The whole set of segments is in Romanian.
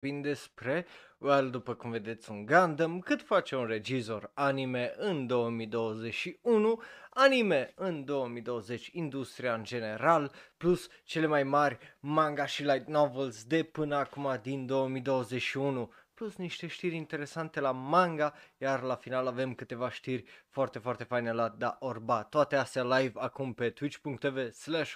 vorbim despre, well, după cum vedeți, un Gundam, cât face un regizor anime în 2021, anime în 2020, industria în general, plus cele mai mari manga și light novels de până acum din 2021 plus niște știri interesante la manga, iar la final avem câteva știri foarte, foarte faine la Da Orba. Toate astea live acum pe twitch.tv slash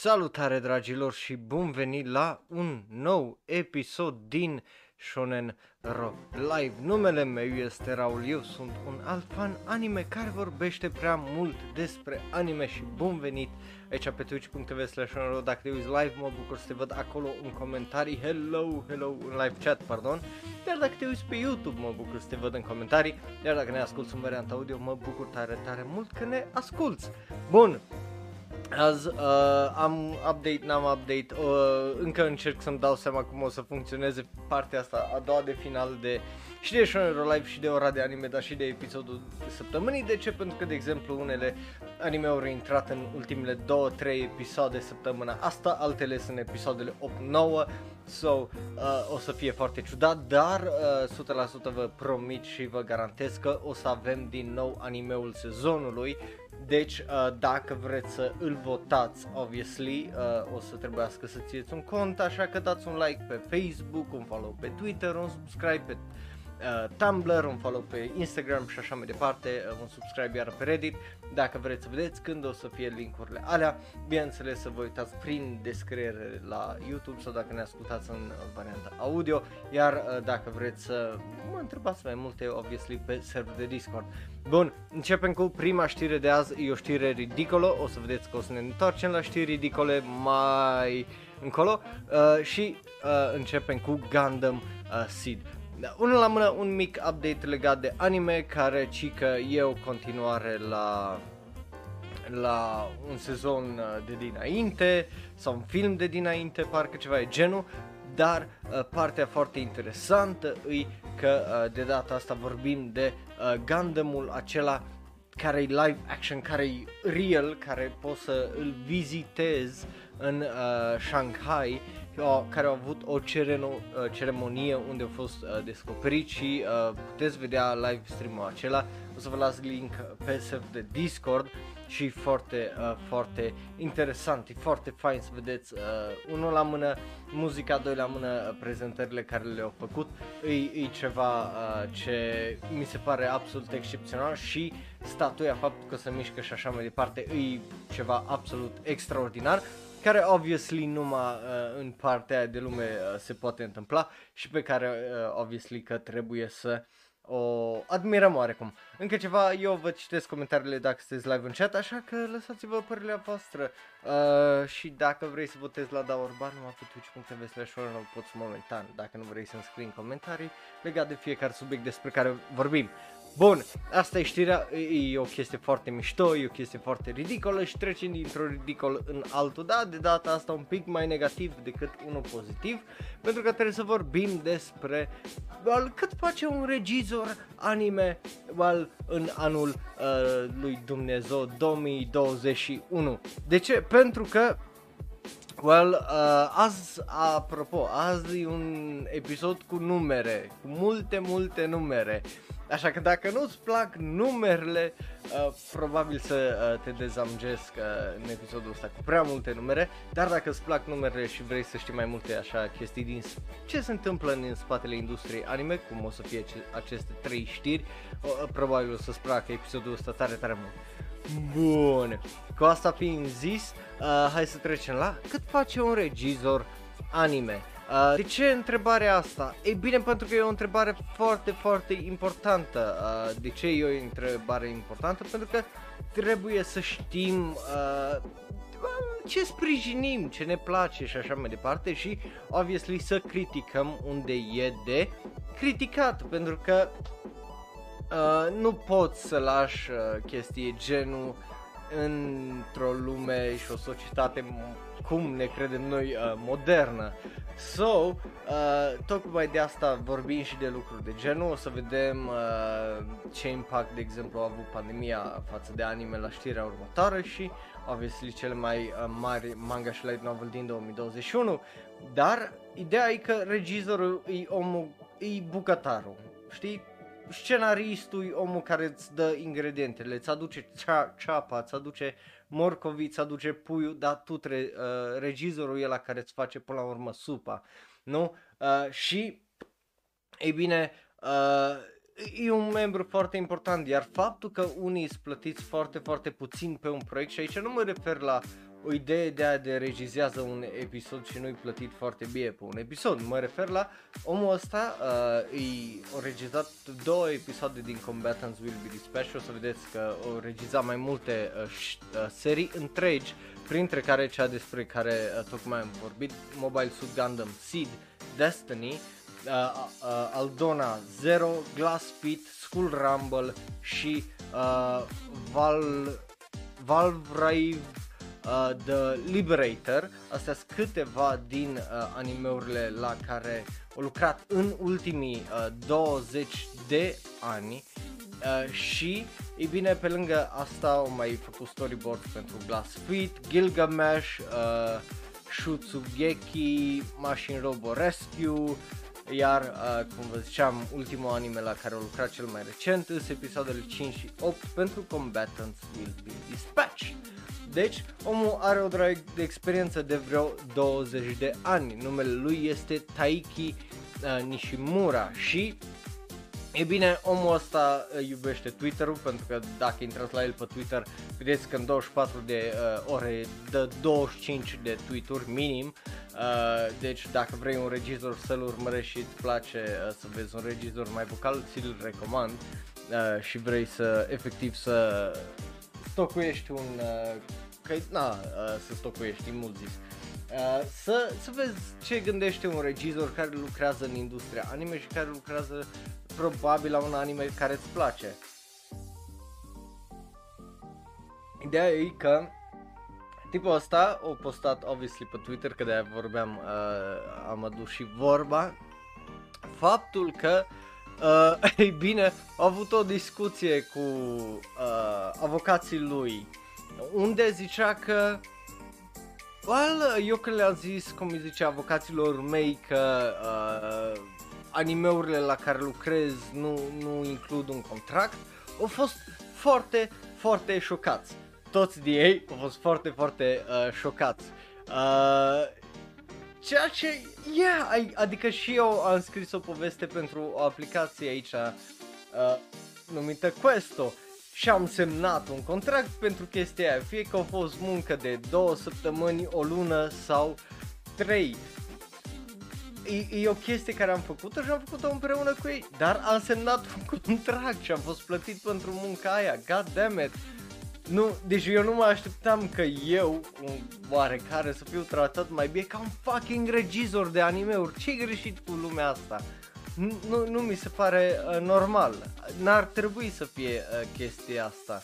Salutare dragilor și bun venit la un nou episod din Shonen Ro Live. Numele meu este Raul, eu sunt un alt fan anime care vorbește prea mult despre anime și bun venit aici pe twitch.tv slash Dacă te uiți live mă bucur să te văd acolo în comentarii, hello, hello, în live chat, pardon. Iar dacă te uiți pe YouTube mă bucur să te văd în comentarii, iar dacă ne asculti în varianta audio mă bucur tare, tare mult că ne asculti. Bun, Azi uh, am update, n-am update, uh, încă încerc să-mi dau seama cum o să funcționeze partea asta a doua de final de și de Shonen Live și de ora de anime, dar și de episodul de săptămânii. De ce? Pentru că, de exemplu, unele anime au intrat în ultimele 2-3 episoade săptămâna asta, altele sunt episoadele 8-9, so uh, o să fie foarte ciudat, dar uh, 100% vă promit și vă garantez că o să avem din nou animeul sezonului deci, uh, dacă vreți să îl votați, obviously, uh, o să trebuiască să țineți un cont, așa că dați un like pe Facebook, un follow pe Twitter, un subscribe pe uh, Tumblr, un follow pe Instagram și așa mai departe, uh, un subscribe iar pe Reddit, dacă vreți să vedeți când o să fie linkurile alea, bineînțeles să vă uitați prin descriere la YouTube sau dacă ne ascultați în varianta audio, iar uh, dacă vreți să mă întrebați mai multe, obviously, pe server de Discord. Bun, începem cu prima știre de azi, e o știre ridicolă, o să vedeți că o să ne întoarcem la știri ridicole mai încolo. Uh, și uh, începem cu Gundam uh, Seed. Da, unul la mână, un mic update legat de anime care cică e o continuare la la un sezon uh, de dinainte sau un film de dinainte, parcă ceva e genul, dar uh, partea foarte interesantă e că uh, de data asta vorbim de uh, Gundamul acela care e live action, care e real, care poți să îl vizitezi în uh, Shanghai, uh, care au avut o cereno, uh, ceremonie unde au fost uh, descoperiți și uh, puteți vedea live stream-ul acela. O să vă las link pe server de Discord și foarte, uh, foarte interesant, e foarte fain să vedeți uh, unul la mână muzica, doi la mână uh, prezentările care le-au făcut, e, e ceva uh, ce mi se pare absolut excepțional și statuia, faptul că se mișcă și așa mai departe, e ceva absolut extraordinar care obviously numai uh, în partea de lume uh, se poate întâmpla și pe care uh, obviously că trebuie să uh, o admirăm oarecum. Încă ceva, eu vă citesc comentariile dacă sunteți live în chat, așa că lăsați-vă părerea voastră. Uh, și dacă vrei să votezi la Daorban, numai pe twitch.tv slash poți momentan, dacă nu vrei să-mi scrii în comentarii legat de fiecare subiect despre care vorbim. Bun, asta e știrea, e o chestie foarte mișto, e o chestie foarte ridicolă și trecem dintr-un ridicol în altul, da, de data asta un pic mai negativ decât unul pozitiv, pentru că trebuie să vorbim despre well, cât face un regizor anime well, în anul uh, lui Dumnezeu 2021. De ce? Pentru că Well, uh, azi, apropo, azi e un episod cu numere, cu multe, multe numere. Așa că dacă nu-ți plac numerele, uh, probabil să uh, te dezamgesc uh, în episodul ăsta cu prea multe numere, dar dacă îți plac numerele și vrei să știi mai multe așa chestii din ce se întâmplă în spatele industriei anime, cum o să fie aceste trei știri, uh, probabil o să-ți placă episodul ăsta tare, tare mult. Bun, cu asta fiind zis, uh, hai să trecem la cât face un regizor anime. Uh, de ce întrebarea asta? Ei bine, pentru că e o întrebare foarte, foarte importantă. Uh, de ce e o întrebare importantă? Pentru că trebuie să știm uh, ce sprijinim, ce ne place și așa mai departe și, obviously, să criticăm unde e de criticat, pentru că uh, nu poți să lași uh, chestii genul într-o lume și o societate cum ne credem noi uh, modernă. So, uh, tocmai de asta vorbim și de lucruri de genul, o să vedem uh, ce impact, de exemplu, a avut pandemia față de anime la știrea următoare și, obviously, cele mai uh, mari manga și light novel din 2021, dar ideea e că regizorul e omul, e bucătarul, știi? Scenaristul e omul care îți dă ingredientele, îți aduce cea, ceapa, îți aduce morcovița, aduce puiul, dar tu tre, uh, regizorul e la care îți face până la urmă supa, nu? Uh, și, ei bine, uh, e un membru foarte important, iar faptul că unii sunt plătiți foarte, foarte puțin pe un proiect și aici nu mă refer la o idee de a de regizează un episod și nu-i plătit foarte bine pe un episod. Mă refer la omul ăsta, uh, e, o regizat două episoade din Combatants Will Be Dispatched, o să vedeți că o regizat mai multe uh, uh, serii întregi, printre care cea despre care uh, tocmai am vorbit, Mobile Suit Gundam Seed Destiny, uh, uh, Aldona Zero, Glass Pit, Skull Rumble și uh, Val, Valve Rive uh, The Liberator. Astea sunt câteva din uh, animeurile la care au lucrat în ultimii uh, 20 de ani uh, și, e bine, pe lângă asta au mai făcut storyboard pentru Glass Feet, Gilgamesh, uh, Shutsugeki, Machine Robo Rescue, iar, uh, cum vă ziceam, ultimul anime la care au lucrat cel mai recent sunt episoadele 5 și 8 pentru Combatants Will Be Dispatched. Deci, omul are o drag de experiență de vreo 20 de ani. Numele lui este Taiki uh, Nishimura și E bine, omul ăsta uh, iubește Twitter-ul pentru că dacă intrați la el pe Twitter vedeți că în 24 de uh, ore dă 25 de tweet-uri minim uh, deci dacă vrei un regizor să-l urmărești și îți place uh, să vezi un regizor mai vocal, ți-l recomand uh, și vrei să efectiv să stocuiești un uh, că, na, uh, să stocuiești, mult zis. Uh, să, să vezi ce gândește un regizor care lucrează în industria anime și care lucrează probabil la un anime care îți place. Ideea e că tipul ăsta a postat obviously pe Twitter, că de-aia vorbeam, uh, am adus și vorba, faptul că uh, ei bine, a avut o discuție cu uh, avocații lui unde zicea că well, eu că le-am zis, cum îi zice avocaților mei că uh, animeurile la care lucrez nu, nu includ un contract, au fost foarte, foarte șocați. Toți de ei au fost foarte, foarte uh, șocați. Uh, ceea ce, yeah, adică și eu am scris o poveste pentru o aplicație aici uh, numită Questo și am semnat un contract pentru chestia aia, fie că a fost muncă de două săptămâni, o lună sau trei. E, e o chestie care am făcut-o și am făcut-o împreună cu ei, dar am semnat un contract și am fost plătit pentru munca aia, god damn it. Nu, deci eu nu mă așteptam că eu, un oarecare, să fiu tratat mai bine ca un fucking regizor de animeuri. Ce-i greșit cu lumea asta? nu, nu mi se pare uh, normal. N-ar trebui să fie uh, chestia asta.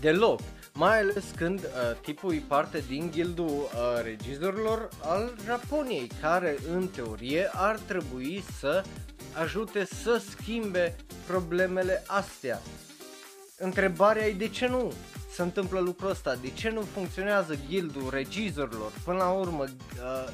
Deloc. Mai ales când uh, tipul e parte din gildul uh, regizorilor al Japoniei, care în teorie ar trebui să ajute să schimbe problemele astea. Întrebarea e de ce nu? Se întâmplă lucrul ăsta, de ce nu funcționează gildul regizorilor, până la urmă uh,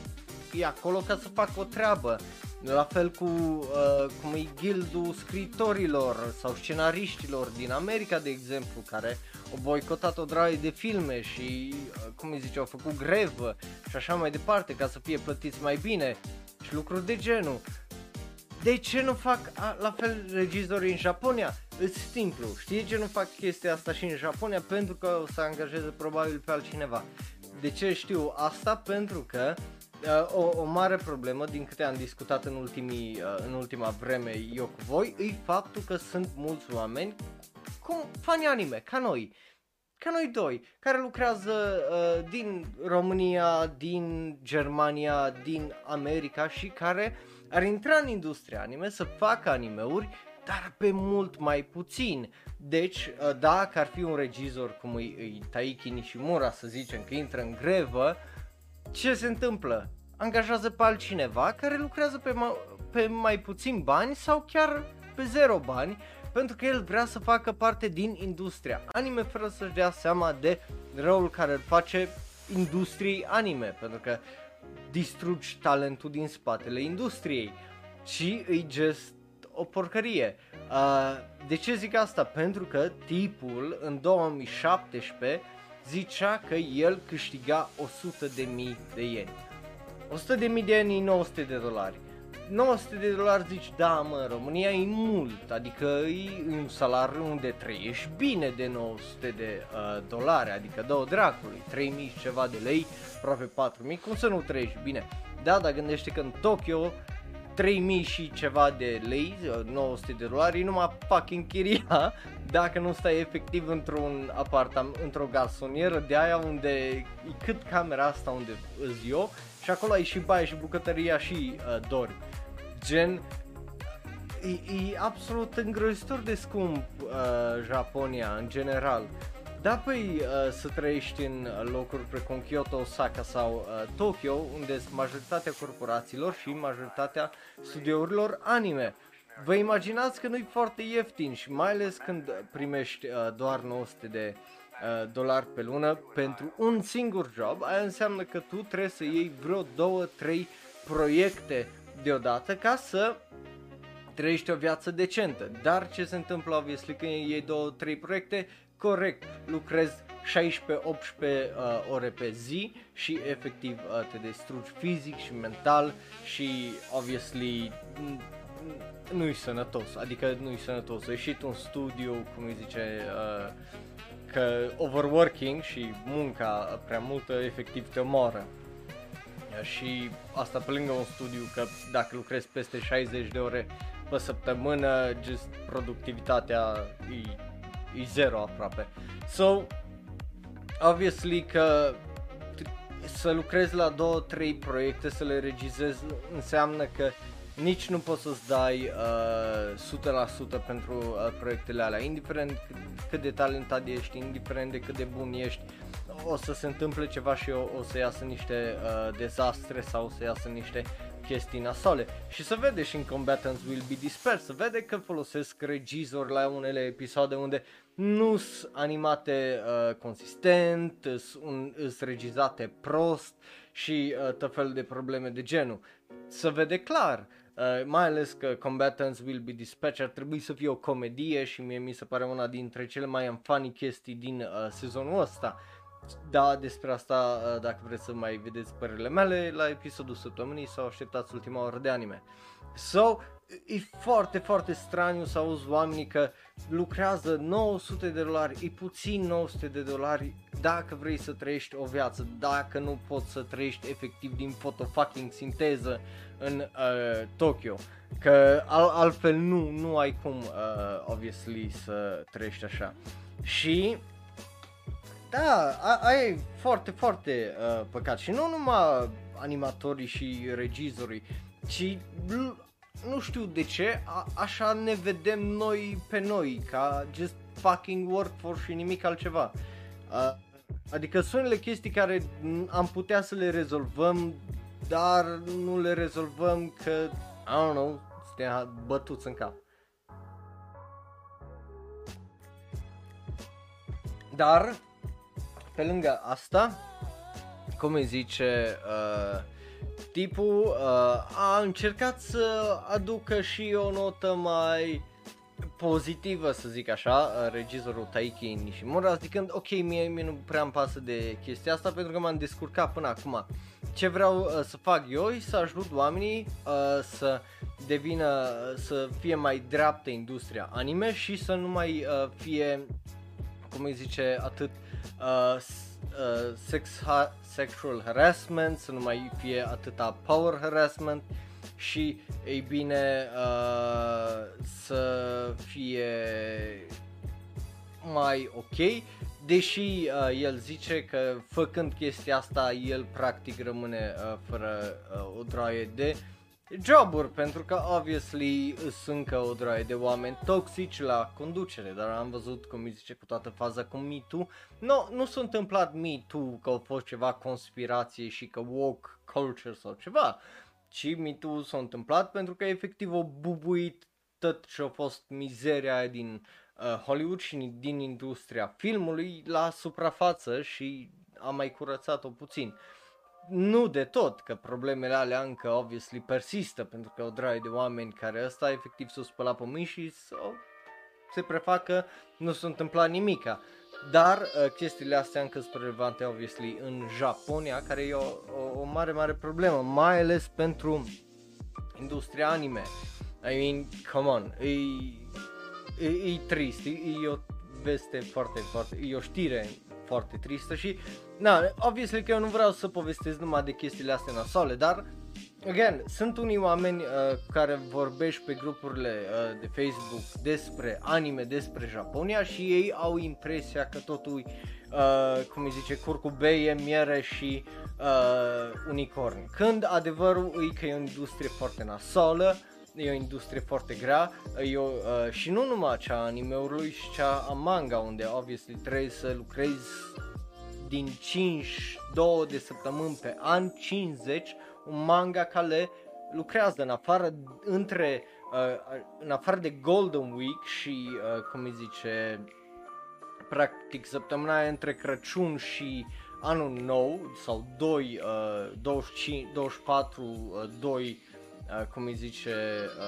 e acolo ca să facă o treabă, la fel cu uh, cum e gildul scritorilor sau scenariștilor din America, de exemplu, care au boicotat o draie de filme și, uh, cum îi zice, au făcut grevă și așa mai departe ca să fie plătiți mai bine și lucruri de genul. De ce nu fac a, la fel regizorii în Japonia? Îți simplu, știi de ce nu fac chestia asta și în Japonia? Pentru că o să angajeze probabil pe altcineva. De ce știu asta? Pentru că uh, o, o mare problemă, din câte am discutat în, ultimii, uh, în ultima vreme eu cu voi, e faptul că sunt mulți oameni cum fani anime, ca noi, ca noi doi, care lucrează uh, din România, din Germania, din America și care ar intra în industria anime să facă animeuri dar pe mult mai puțin. Deci, uh, dacă ar fi un regizor cum e, e Taiki Nishimura, să zicem, că intră în grevă, ce se întâmplă? Angajează pe altcineva care lucrează pe, mai, pe mai puțin bani sau chiar pe zero bani pentru că el vrea să facă parte din industria anime fără să-și dea seama de răul care îl face industriei anime, pentru că distrugi talentul din spatele industriei și îi just o porcărie. Uh, de ce zic asta? Pentru că tipul în 2017 zicea că el câștiga 100 de mii de ieni. 100 de mii de ieni 900 de dolari. 900 de dolari zici, da mă, în România e mult, adică e un salariu unde trăiești bine de 900 de uh, dolari, adică două dracului, 3000 și ceva de lei, aproape 4000, cum să nu trăiești bine? Da, dar gândește că în Tokyo 3000 și ceva de lei, 900 uh, de dolari, e numai fucking chiria dacă nu stai efectiv într-un apartament, într-o garsonieră de aia unde e cât camera asta unde îți eu și acolo ai și baie și bucătăria și uh, dormi. Gen, e, e absolut îngrozitor de scump uh, Japonia în general. Da, păi uh, să trăiești în locuri precum Kyoto, Osaka sau uh, Tokyo, unde sunt majoritatea corporațiilor și majoritatea studiourilor anime. Vă imaginați că nu-i foarte ieftin și mai ales când primești uh, doar 900 de uh, dolari pe lună pentru un singur job, aia înseamnă că tu trebuie să iei vreo 2-3 proiecte deodată ca să trăiești o viață decentă. Dar ce se întâmplă, obviously, când iei două, trei proiecte, corect, lucrezi 16-18 uh, ore pe zi și efectiv uh, te distrugi fizic și mental și obviously nu-i sănătos, adică nu-i sănătos, ieșit un studiu, cum îi zice, uh, că overworking și munca prea multă efectiv te omoară și asta pe lângă un studiu că dacă lucrezi peste 60 de ore pe săptămână, just productivitatea e, e zero aproape. So, obviously că să lucrezi la 2-3 proiecte, să le regizezi, înseamnă că nici nu poți să-ți dai uh, 100% pentru uh, proiectele alea, indiferent cât, cât de talentat ești, indiferent de cât de bun ești, o să se întâmple ceva și o, o să iasă niște uh, dezastre sau o să iasă niște chestii nasole. Și să vede și în Combatants Will Be Dispersed, să vede că folosesc regizori la unele episoade unde nu sunt animate uh, consistent, sunt regizate prost și uh, tot fel de probleme de genul. Să vede clar. Uh, mai ales că Combatants Will Be Dispatched ar trebui să fie o comedie și mie mi se pare una dintre cele mai funny chestii din uh, sezonul ăsta. Da, despre asta, uh, dacă vreți să mai vedeți părerile mele, la episodul săptămânii sau așteptați ultima oră de anime. So, e foarte, foarte straniu să auzi oamenii că lucrează 900 de dolari, e puțin 900 de dolari dacă vrei să trăiești o viață, dacă nu poți să trăiești efectiv din fucking sinteză în uh, Tokyo. Că al- altfel nu, nu ai cum, uh, obviously, să trăiești așa. Și da, aia e foarte, foarte uh, păcat și nu numai animatorii și regizorii, ci nu știu de ce, a, așa ne vedem noi pe noi, ca just fucking workforce și nimic altceva. Uh, adică sunt unele chestii care am putea să le rezolvăm, dar nu le rezolvăm că, I don't know, suntem bătuți în cap. Dar pe lângă asta, cum îi zice, uh, tipul uh, a încercat să aducă și o notă mai pozitivă, să zic așa, uh, regizorul Taiki Nishimura, zicând, ok, mie, mie nu prea îmi pasă de chestia asta pentru că m-am descurcat până acum. Ce vreau uh, să fac eu e să ajut oamenii uh, să devină, să fie mai dreaptă industria anime și să nu mai uh, fie, cum îi zice, atât uh, uh, sex ha- sexual harassment, să nu mai fie atâta power harassment și, ei bine, uh, să fie mai ok, deși uh, el zice că făcând chestia asta el practic rămâne uh, fără uh, o draie de joburi, pentru că obviously sunt încă o draie de oameni toxici la conducere, dar am văzut cum îi zice cu toată faza cu Me Too. No, nu s-a întâmplat Me Too că a fost ceva conspirație și că woke culture sau ceva, ci Me Too s-a întâmplat pentru că efectiv o bubuit tot ce a fost mizeria aia din uh, Hollywood și din industria filmului la suprafață și a mai curățat-o puțin. Nu de tot, că problemele alea încă obviously persistă, pentru că o draie de oameni care ăsta efectiv s-o spăla pe mâini și s-o, se prefac că nu s-a întâmplat nimica. Dar uh, chestiile astea încă sunt relevante obviously în Japonia, care e o, o, o mare, mare problemă, mai ales pentru industria anime. I mean, come on, e, e, e trist, e, e o veste foarte, foarte, e o știre foarte tristă și, na, obviously că eu nu vreau să povestesc numai de chestiile astea nasole, dar, again, sunt unii oameni uh, care vorbești pe grupurile uh, de Facebook despre anime, despre Japonia și ei au impresia că totul, uh, cum îi zice, curcubeie, miere și uh, unicorn. Când adevărul e că e o industrie foarte nasolă, e o industrie foarte grea e o, uh, și nu numai cea a anime-ului și cea a manga unde obviously trebuie să lucrezi din 5, 2 de săptămâni pe an, 50, un manga care lucrează în afară între uh, în afară de Golden Week și uh, cum îi zice practic săptămâna între Crăciun și anul nou sau 2 uh, 25 24 uh, 2 Uh, cum îi zice,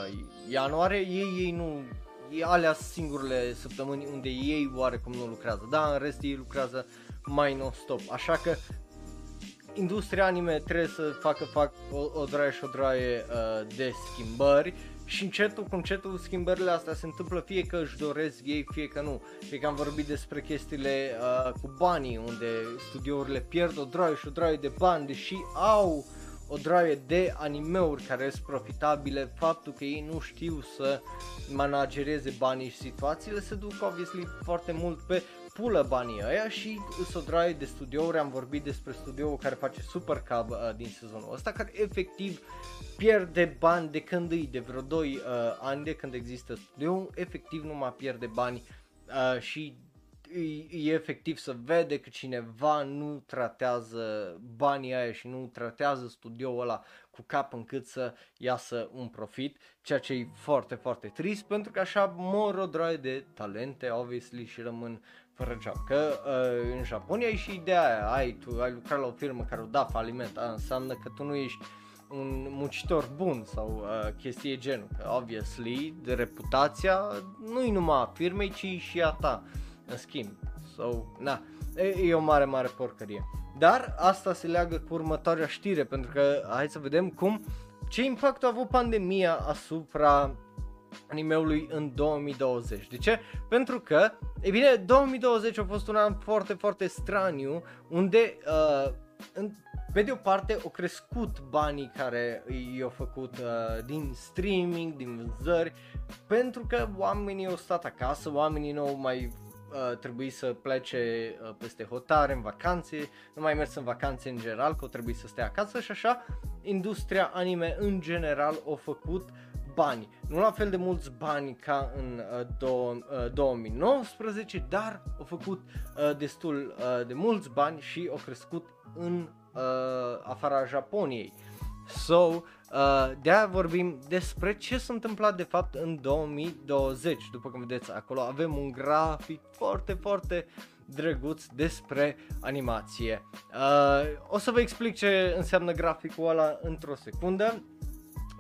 uh, ianuarie, ei, ei nu, e alea singurele săptămâni unde ei oarecum nu lucrează, da, în rest ei lucrează mai non-stop, așa că industria anime trebuie să facă fac o, o draie și o draie uh, de schimbări și încetul cu încetul schimbările astea se întâmplă fie că își doresc ei, fie că nu. Fie că am vorbit despre chestiile uh, cu banii, unde studiourile pierd o draie și o draie de bani, deși au uh, o draie de animeuri care sunt profitabile, faptul că ei nu știu să managereze banii și situațiile se duc obviously foarte mult pe pulă banii ăia și sunt o draie de studiouri, am vorbit despre studioul care face Super Cub uh, din sezonul ăsta, care efectiv pierde bani de când îi, de vreo 2 uh, ani de când există studio, efectiv nu mai pierde bani uh, și e, e efectiv să vede că cineva nu tratează banii aia și nu tratează studioul ăla cu cap încât să iasă un profit, ceea ce e foarte, foarte trist pentru că așa mor o draie de talente, obviously, și rămân fără job. Că uh, în Japonia e și ideea aia, ai, tu ai lucrat la o firmă care o da faliment, aia înseamnă că tu nu ești un muncitor bun sau uh, chestie genul, că obviously de reputația nu e numai a firmei, ci și a ta în schimb. So, na, e, e o mare, mare porcărie. Dar asta se leagă cu următoarea știre, pentru că hai să vedem cum, ce impact a avut pandemia asupra animeului în 2020. De ce? Pentru că, e bine, 2020 a fost un an foarte, foarte straniu, unde, uh, în, pe de o parte, au crescut banii care i-au făcut uh, din streaming, din vânzări, pentru că oamenii au stat acasă, oamenii nu au mai uh, trebuie să plece uh, peste hotare, în vacanțe, nu mai mers în vacanțe în general, că o trebuie să stea acasă și așa, industria anime în general a făcut bani. Nu la fel de mulți bani ca în uh, do- uh, 2019, dar au făcut uh, destul uh, de mulți bani și au crescut în uh, afara Japoniei. So, Uh, de-aia vorbim despre ce s-a întâmplat de fapt în 2020. După cum vedeți acolo avem un grafic foarte, foarte drăguț despre animație. Uh, o să vă explic ce înseamnă graficul ăla într-o secundă.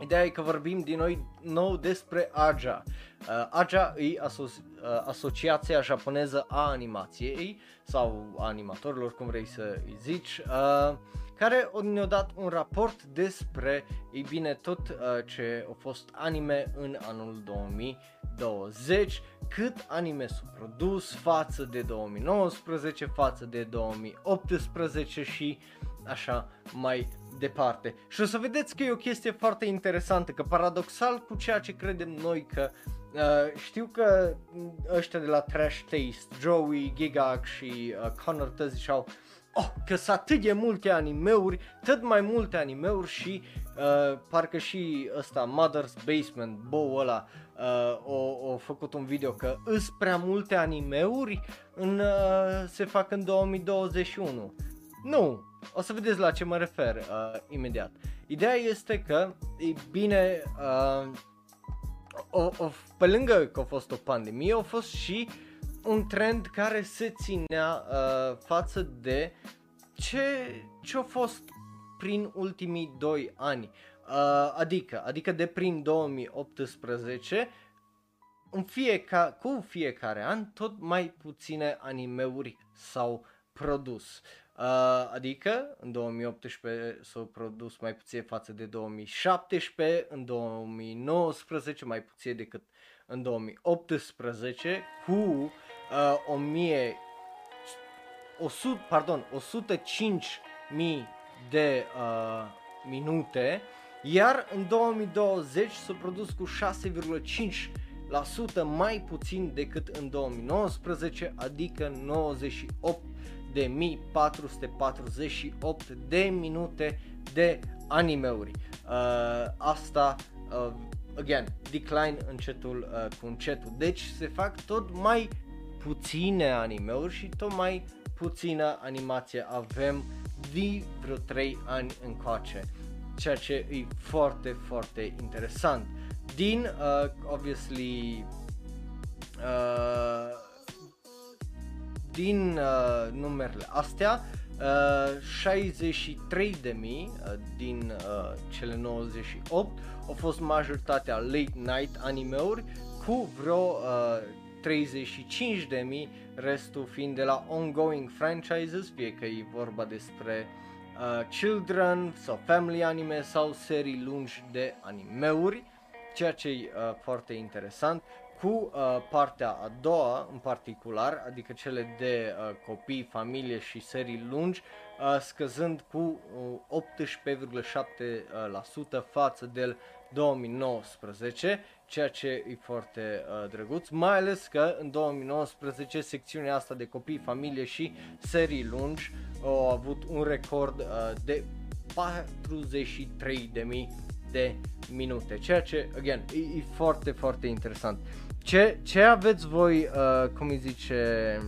Ideea e că vorbim din noi nou despre AJA. Uh, AJA e aso- uh, Asociația Japoneză a Animației sau a animatorilor, cum vrei să îi zici. Uh, care ne-a dat un raport despre, ei bine, tot uh, ce a fost anime în anul 2020, cât anime s-a produs față de 2019, față de 2018 și așa mai departe. Și o să vedeți că e o chestie foarte interesantă, că paradoxal cu ceea ce credem noi că Uh, știu că ăștia de la Trash Taste, Joey, Gigak și uh, Connor toți ziceau oh, că sunt atât de multe animeuri, tot mai multe animeuri și uh, parcă și ăsta, Mother's Basement, Bo ăla, uh, o, o făcut un video că îs prea multe animeuri în, uh, se fac în 2021. Nu, o să vedeți la ce mă refer uh, imediat. Ideea este că, e bine, uh, o, o, pe lângă că a fost o pandemie, a fost și un trend care se ținea uh, față de ce, ce a fost prin ultimii 2 ani. Uh, adică, adică de prin 2018, în fiecare, cu fiecare an, tot mai puține animeuri s-au produs. Uh, adică în 2018 s-au produs mai puțin față de 2017, în 2019 mai puțin decât în 2018 cu uh, 1000 100, pardon, 105 mii de uh, minute, iar în 2020 s-a produs cu 6,5% mai puțin decât în 2019, adică 98 de 1448 de minute de animeuri. Uh, asta, uh, again, decline încetul uh, cu încetul. Deci se fac tot mai puține animeuri și tot mai puțină animație avem de vreo 3 ani încoace, ceea ce e foarte, foarte interesant. Din, uh, obviously, uh, din uh, numerele astea, uh, 63 de mii uh, din uh, cele 98 au fost majoritatea late night animeuri cu vreo uh, 35 de mii, restul fiind de la ongoing franchises, fie că e vorba despre uh, children sau family anime sau serii lungi de animeuri, ceea ce e uh, foarte interesant cu uh, partea a doua în particular, adică cele de uh, copii, familie și serii lungi, uh, scăzând cu uh, 18,7% față de 2019, ceea ce e foarte uh, drăguț, mai ales că în 2019 secțiunea asta de copii, familie și serii lungi au avut un record uh, de 43.000 de minute, ceea ce, again, e, e foarte, foarte interesant. Ce, ce aveți voi, uh, cum îi zice,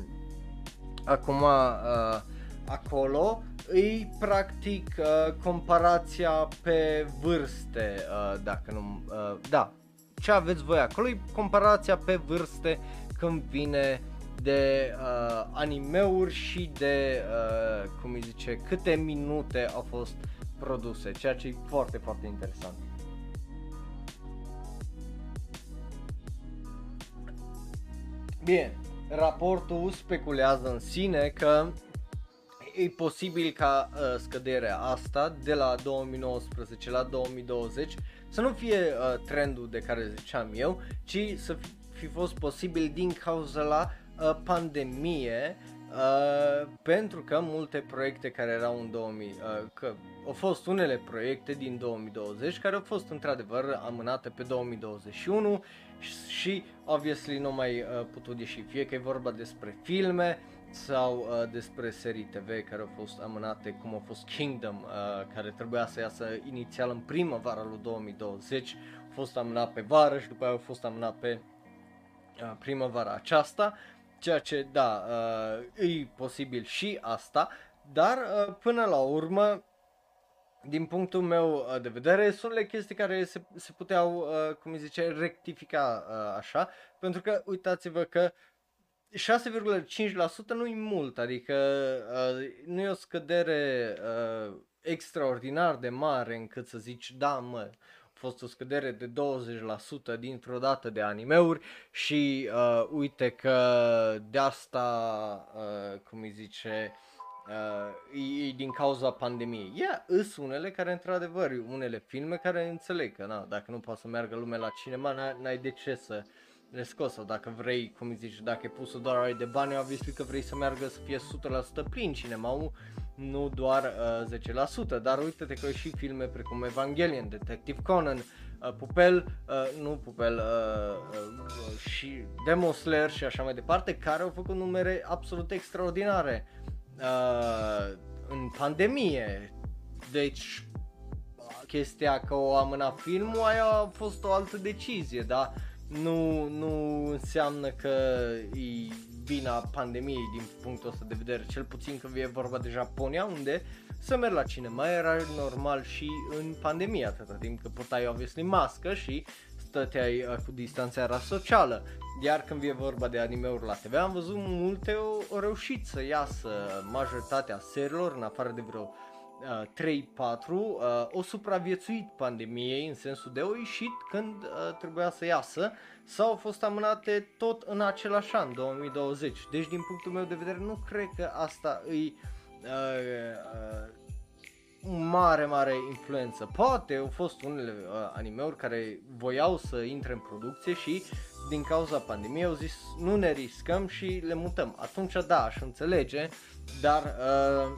acum uh, acolo, e practic uh, comparația pe vârste, uh, dacă nu, uh, da, ce aveți voi acolo? E comparația pe vârste când vine de uh, animeuri și de, uh, cum îi zice, câte minute au fost produse, ceea ce e foarte, foarte interesant. Bine, raportul speculează în sine că e posibil ca uh, scăderea asta de la 2019 la 2020 să nu fie uh, trendul de care ziceam eu, ci să fi fost posibil din cauza la uh, pandemie Uh, pentru că multe proiecte care erau în 2000, uh, că au fost unele proiecte din 2020 care au fost într-adevăr amânate pe 2021 și obviously nu mai uh, putut ieși, fie că e vorba despre filme sau uh, despre serii TV care au fost amânate, cum a fost Kingdom, uh, care trebuia să iasă inițial în primăvara lui 2020, a fost amânat pe vară și după aia a fost amânat pe uh, primăvara aceasta, ceea ce, da, uh, e posibil și asta, dar uh, până la urmă, din punctul meu uh, de vedere, sunt le chestii care se, se puteau, uh, cum îi zice, rectifica uh, așa, pentru că uitați-vă că 6,5% nu e mult, adică uh, nu e o scădere uh, extraordinar de mare încât să zici, da mă, a fost o scădere de 20% dintr-o dată de animeuri și uh, uite că de asta, uh, cum îi zice, uh, e, e din cauza pandemiei. Ia, yeah, îs unele care într-adevăr, unele filme care înțeleg că na, dacă nu poate să meargă lumea la cinema, n-ai, n-ai de ce să le scos sau dacă vrei, cum zici, dacă e pus doar ai de bani, obviously că vrei să meargă să fie 100% plin cinema nu doar uh, 10%, dar uite-te că și filme precum Evangelion, Detective Conan, uh, Pupel, uh, nu Pupel, uh, uh, și Demon Slayer și așa mai departe, care au făcut numere absolut extraordinare uh, în pandemie. Deci chestia că o amâna filmul, aia a fost o altă decizie, dar nu, nu înseamnă că e vina pandemiei din punctul ăsta de vedere, cel puțin când e vorba de Japonia, unde să merg la cinema era normal și în pandemie atâta timp că purtai obviously mască și stăteai uh, cu distanțarea socială. Iar când e vorba de anime-uri la TV, am văzut multe o, o reușit să iasă majoritatea serilor, în afară de vreo uh, 3-4, uh, o supraviețuit pandemiei în sensul de au ieșit când uh, trebuia să iasă sau au fost amânate tot în același an, 2020. Deci din punctul meu de vedere nu cred că asta îi uh, uh, mare, mare influență. Poate au fost unele uh, animeuri care voiau să intre în producție și din cauza pandemiei au zis nu ne riscăm și le mutăm. Atunci da, aș înțelege, dar uh,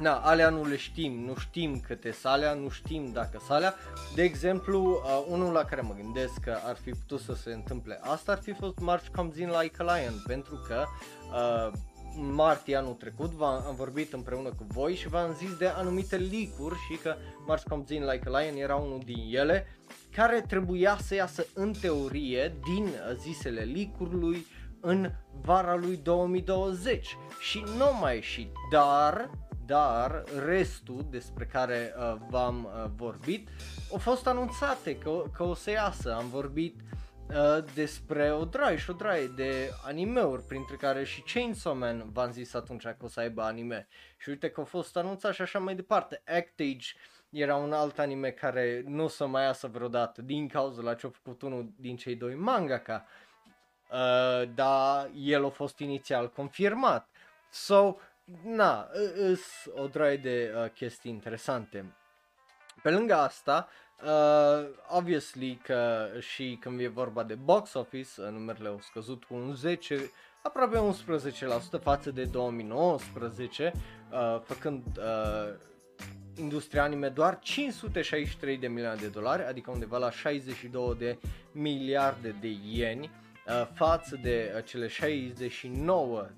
na, alea nu le știm, nu știm câte salea, nu știm dacă salea. De exemplu, uh, unul la care mă gândesc că ar fi putut să se întâmple asta ar fi fost March Comes In Like a Lion, pentru că uh, martie anul trecut am vorbit împreună cu voi și v-am zis de anumite leak-uri și că March Comes In Like a Lion era unul din ele care trebuia să iasă în teorie din zisele leak-ului în vara lui 2020 și nu mai ieșit, dar dar restul despre care uh, v-am uh, vorbit au fost anunțate că, că o să iasă. Am vorbit uh, despre o draie și o draie de animeuri, printre care și Chainsaw Man v-am zis atunci că o să aibă anime. Și uite că a fost anunțat și așa mai departe. Actage era un alt anime care nu o să mai iasă vreodată din cauza la ce a făcut unul din cei doi mangaka. Uh, dar el a fost inițial confirmat. So, na, îs o draie de uh, chestii interesante. Pe lângă asta, uh, obviously că și când e vorba de box office, uh, numerele au scăzut cu un 10, aproape 11% față de 2019, uh, făcând uh, industria anime doar 563 de milioane de dolari, adică undeva la 62 de miliarde de ieni, uh, față de uh, cele 69,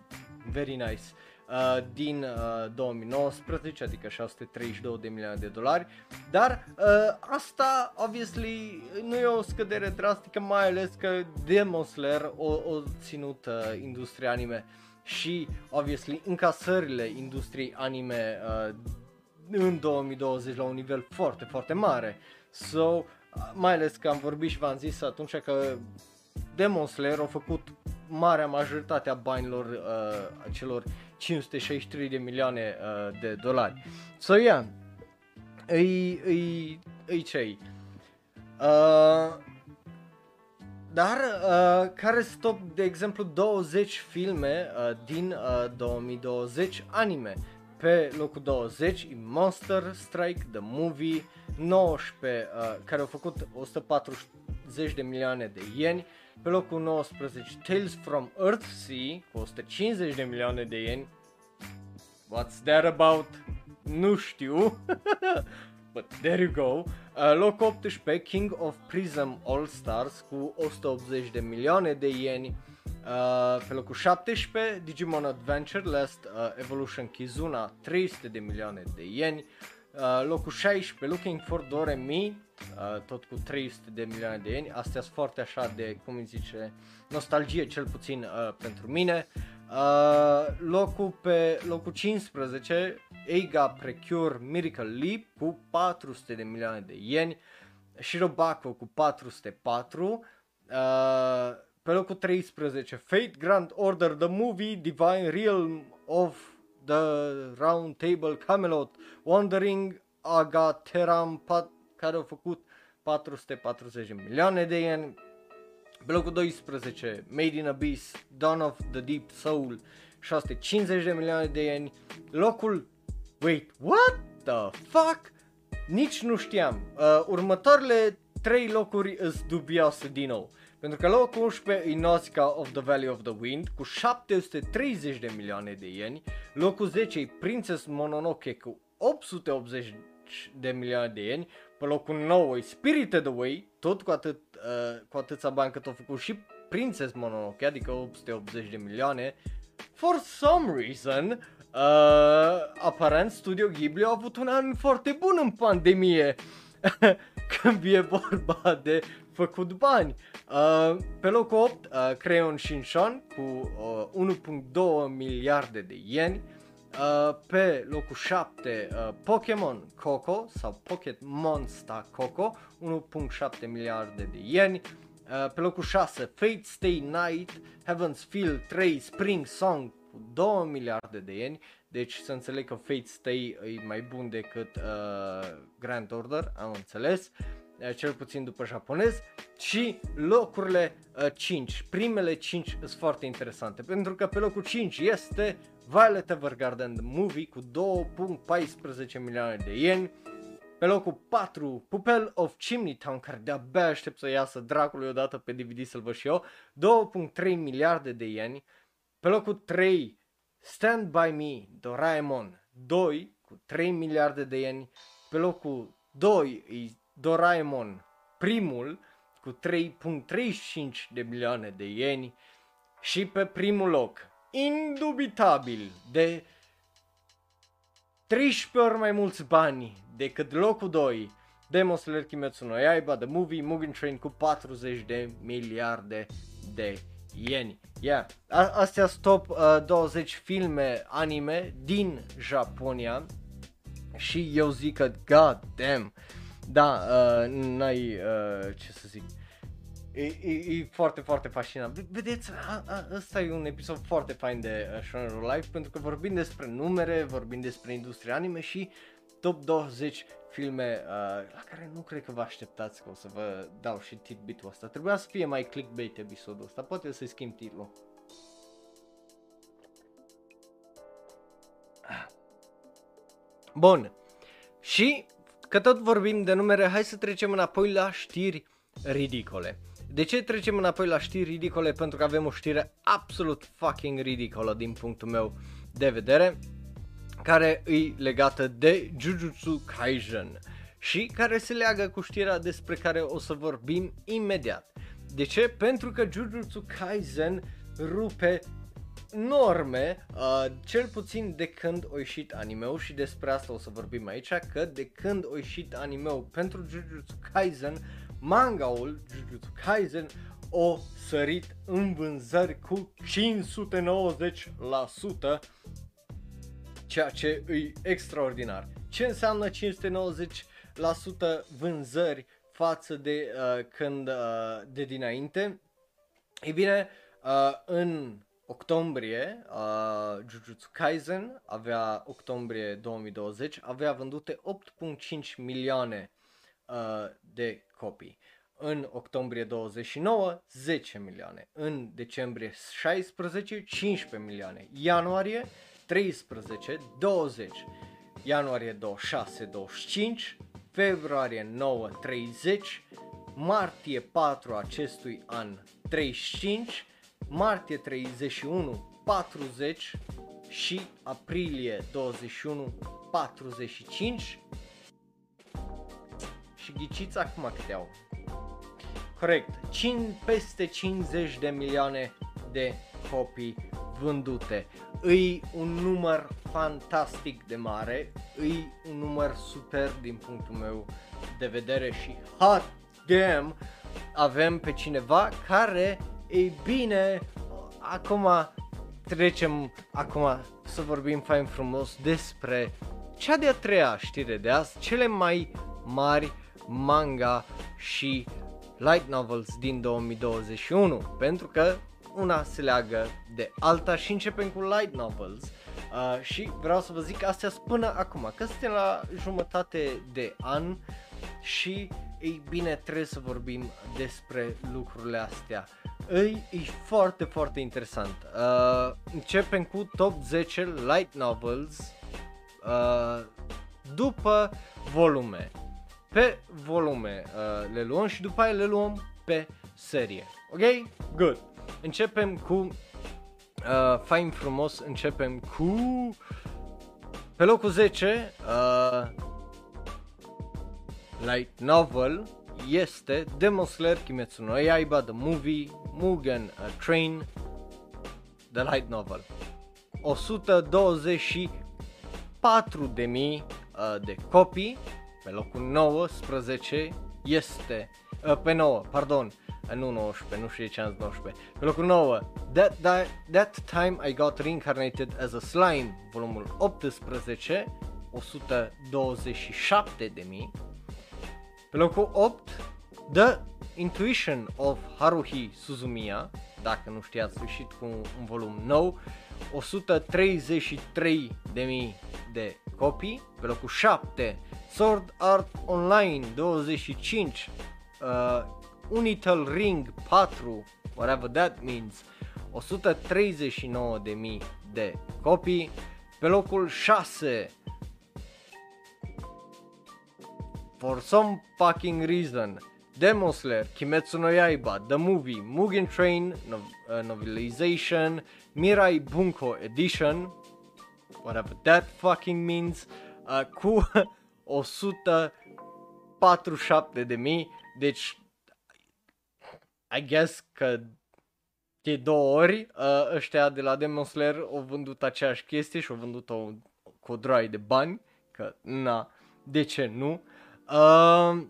very nice, uh, din uh, 2019, adică 632 de milioane de dolari, dar uh, asta, obviously, nu e o scădere drastică, mai ales că Demon Slayer o, o ținut uh, industria anime și, obviously, încasările industriei anime uh, în 2020 la un nivel foarte, foarte mare. So, uh, mai ales că am vorbit și v-am zis atunci că Demon Slayer a făcut marea majoritate a banilor uh, celor 563 de milioane uh, de dolari. So, yeah, îi, îi, îi cei. Uh, dar uh, care stop, de exemplu, 20 filme uh, din uh, 2020 anime. Pe locul 20 e Monster Strike, The Movie, 19 uh, care au făcut 140 de milioane de ieni, pe locul 19 Tales from Earthsea cu 150 de milioane de ieni. What's that about? Nu știu. But there you go. Uh, loc 18 King of Prism All Stars cu 180 de milioane de ieni. Uh, pe locul 17 Digimon Adventure Last uh, Evolution Kizuna 300 de milioane de ieni. Uh, locul 16 Looking for Doremi uh, tot cu 300 de milioane de ieni. Astea sunt foarte așa de, cum îi zice, nostalgie cel puțin uh, pentru mine. Uh, locul pe locul 15 Eiga Precure Miracle Leap cu 400 de milioane de ieni. Shirobako cu 404. Uh, pe locul 13 Fate Grand Order The Movie Divine Realm of the Round Table Camelot Wandering Agateram Pat care au făcut 440 milioane de ieni. Pe locul 12, Made in Abyss, Dawn of the Deep Soul, 650 de milioane de ieni. Locul, wait, what the fuck? Nici nu știam. Uh, următoarele 3 locuri îs dubioase din nou. Pentru că locul 11 e Nausicaa of the Valley of the Wind cu 730 de milioane de ieni. Locul 10 e Princess Mononoke cu 880 de milioane de ieni. Pe locul 9 e Spirited Away, tot cu, atât, uh, cu atâția bani cât au făcut și Princess Mononoke, adică 880 de milioane. For some reason, Uh, aparent, Studio Ghibli a avut un an foarte bun în pandemie când e vorba de făcut bani. Uh, pe locul 8, uh, Crayon Shinshan cu uh, 1.2 miliarde de ieni. Uh, pe locul 7, uh, Pokémon Coco sau Pocket Monster Coco, 1.7 miliarde de ieni. Uh, pe locul 6, Fate Stay Night, Heaven's Feel 3, Spring Song cu 2 miliarde de ieni. Deci să înțeleg că Fate Stay e mai bun decât uh, Grand Order, am înțeles. Uh, cel puțin după japonez și locurile uh, 5, primele 5 sunt foarte interesante pentru că pe locul 5 este Violet Evergarden The Movie cu 2.14 milioane de ieni, pe locul 4, Pupel of Chimney Town, care de-abia aștept să iasă dracului odată pe DVD să-l văd și eu, 2.3 miliarde de ieni. Pe locul 3, Stand By Me, Doraemon 2, cu 3 miliarde de ieni. Pe locul 2 e Doraemon primul, cu 3.35 de milioane de ieni. Și pe primul loc, indubitabil, de 13 ori mai mulți bani decât locul 2, Demon Slayer Kimetsu no Yaiba, The Movie, Mugen Train cu 40 de miliarde de ieni. Yeah. A- astea sunt top uh, 20 filme anime din Japonia și eu zic că god damn, da, uh, n-ai uh, ce să zic, E, e, e foarte, foarte fascinant. Vedeți, a, a, ăsta e un episod foarte fain de uh, Shonen Live pentru că vorbim despre numere, vorbim despre industria anime și top 20 filme uh, la care nu cred că vă așteptați că o să vă dau și tidbit-ul ăsta. Trebuia să fie mai clickbait episodul ăsta, poate să-i schimb titlul. Bun. Și că tot vorbim de numere, hai să trecem înapoi la știri ridicole. De ce trecem înapoi la știri ridicole? Pentru că avem o știre absolut fucking ridicolă din punctul meu de vedere, care e legată de Jujutsu Kaisen și care se leagă cu știrea despre care o să vorbim imediat. De ce? Pentru că Jujutsu Kaisen rupe norme, uh, cel puțin de când o ieșit anime și despre asta o să vorbim aici, că de când o ieșit anime pentru Jujutsu Kaisen, mangaul Jujutsu Kaisen o sărit în vânzări cu 590%, ceea ce e extraordinar. Ce înseamnă 590% vânzări față de uh, când uh, de dinainte? Ei bine, uh, în octombrie, uh, Jujutsu Kaisen avea octombrie 2020, avea vândute 8.5 milioane uh, de copii. În octombrie 29, 10 milioane. În decembrie 16, 15 milioane. Ianuarie 13, 20. Ianuarie 26, 25. Februarie 9, 30. Martie 4 acestui an 35. Martie 31, 40 și aprilie 21, 45 și ghiciți acum câte au. Corect, 5, peste 50 de milioane de copii vândute. Îi un număr fantastic de mare, îi un număr super din punctul meu de vedere și hot damn avem pe cineva care, ei bine, acum trecem acum să vorbim fain frumos despre cea de-a treia știre de azi, cele mai mari manga și light novels din 2021, pentru că una se leagă de alta și începem cu light novels uh, și vreau să vă zic că astea până acum, că suntem la jumătate de an și ei bine trebuie să vorbim despre lucrurile astea. Îi, e foarte, foarte interesant. Uh, începem cu top 10 light novels uh, după volume pe volume uh, le luăm și după aia le luăm pe serie. Ok? Good. Începem cu uh, fain frumos, începem cu pe locul 10 uh, light novel este Demon Slayer Kimetsu no Yaiba The Movie Mugen uh, Train The Light Novel. 124.000 uh, de copii, pe locul 19 este, uh, pe 9, pardon, uh, nu 19, nu știu de ce am 19, pe locul 9, that, that, that Time I Got Reincarnated as a Slime, volumul 18, 127 de mii, pe locul 8, The Intuition of Haruhi Suzumiya, dacă nu știați, ieșit cu un volum nou, 133 de mii de copii, pe locul 7, Sword Art Online 25, uh, Unital Ring 4, whatever that means, 139 de mii de copii, pe locul 6, for some fucking reason, Demon Slayer, Kimetsu no Yaiba, The Movie, Mugen Train, no- uh, Novelization, Mirai Bunko Edition, whatever that fucking means, uh, cu 147 de mii, deci I guess că de două ori uh, ăștia de la Demon Slayer au vândut aceeași chestie și au vândut-o cu o droaie de bani, că na, de ce nu? Uh,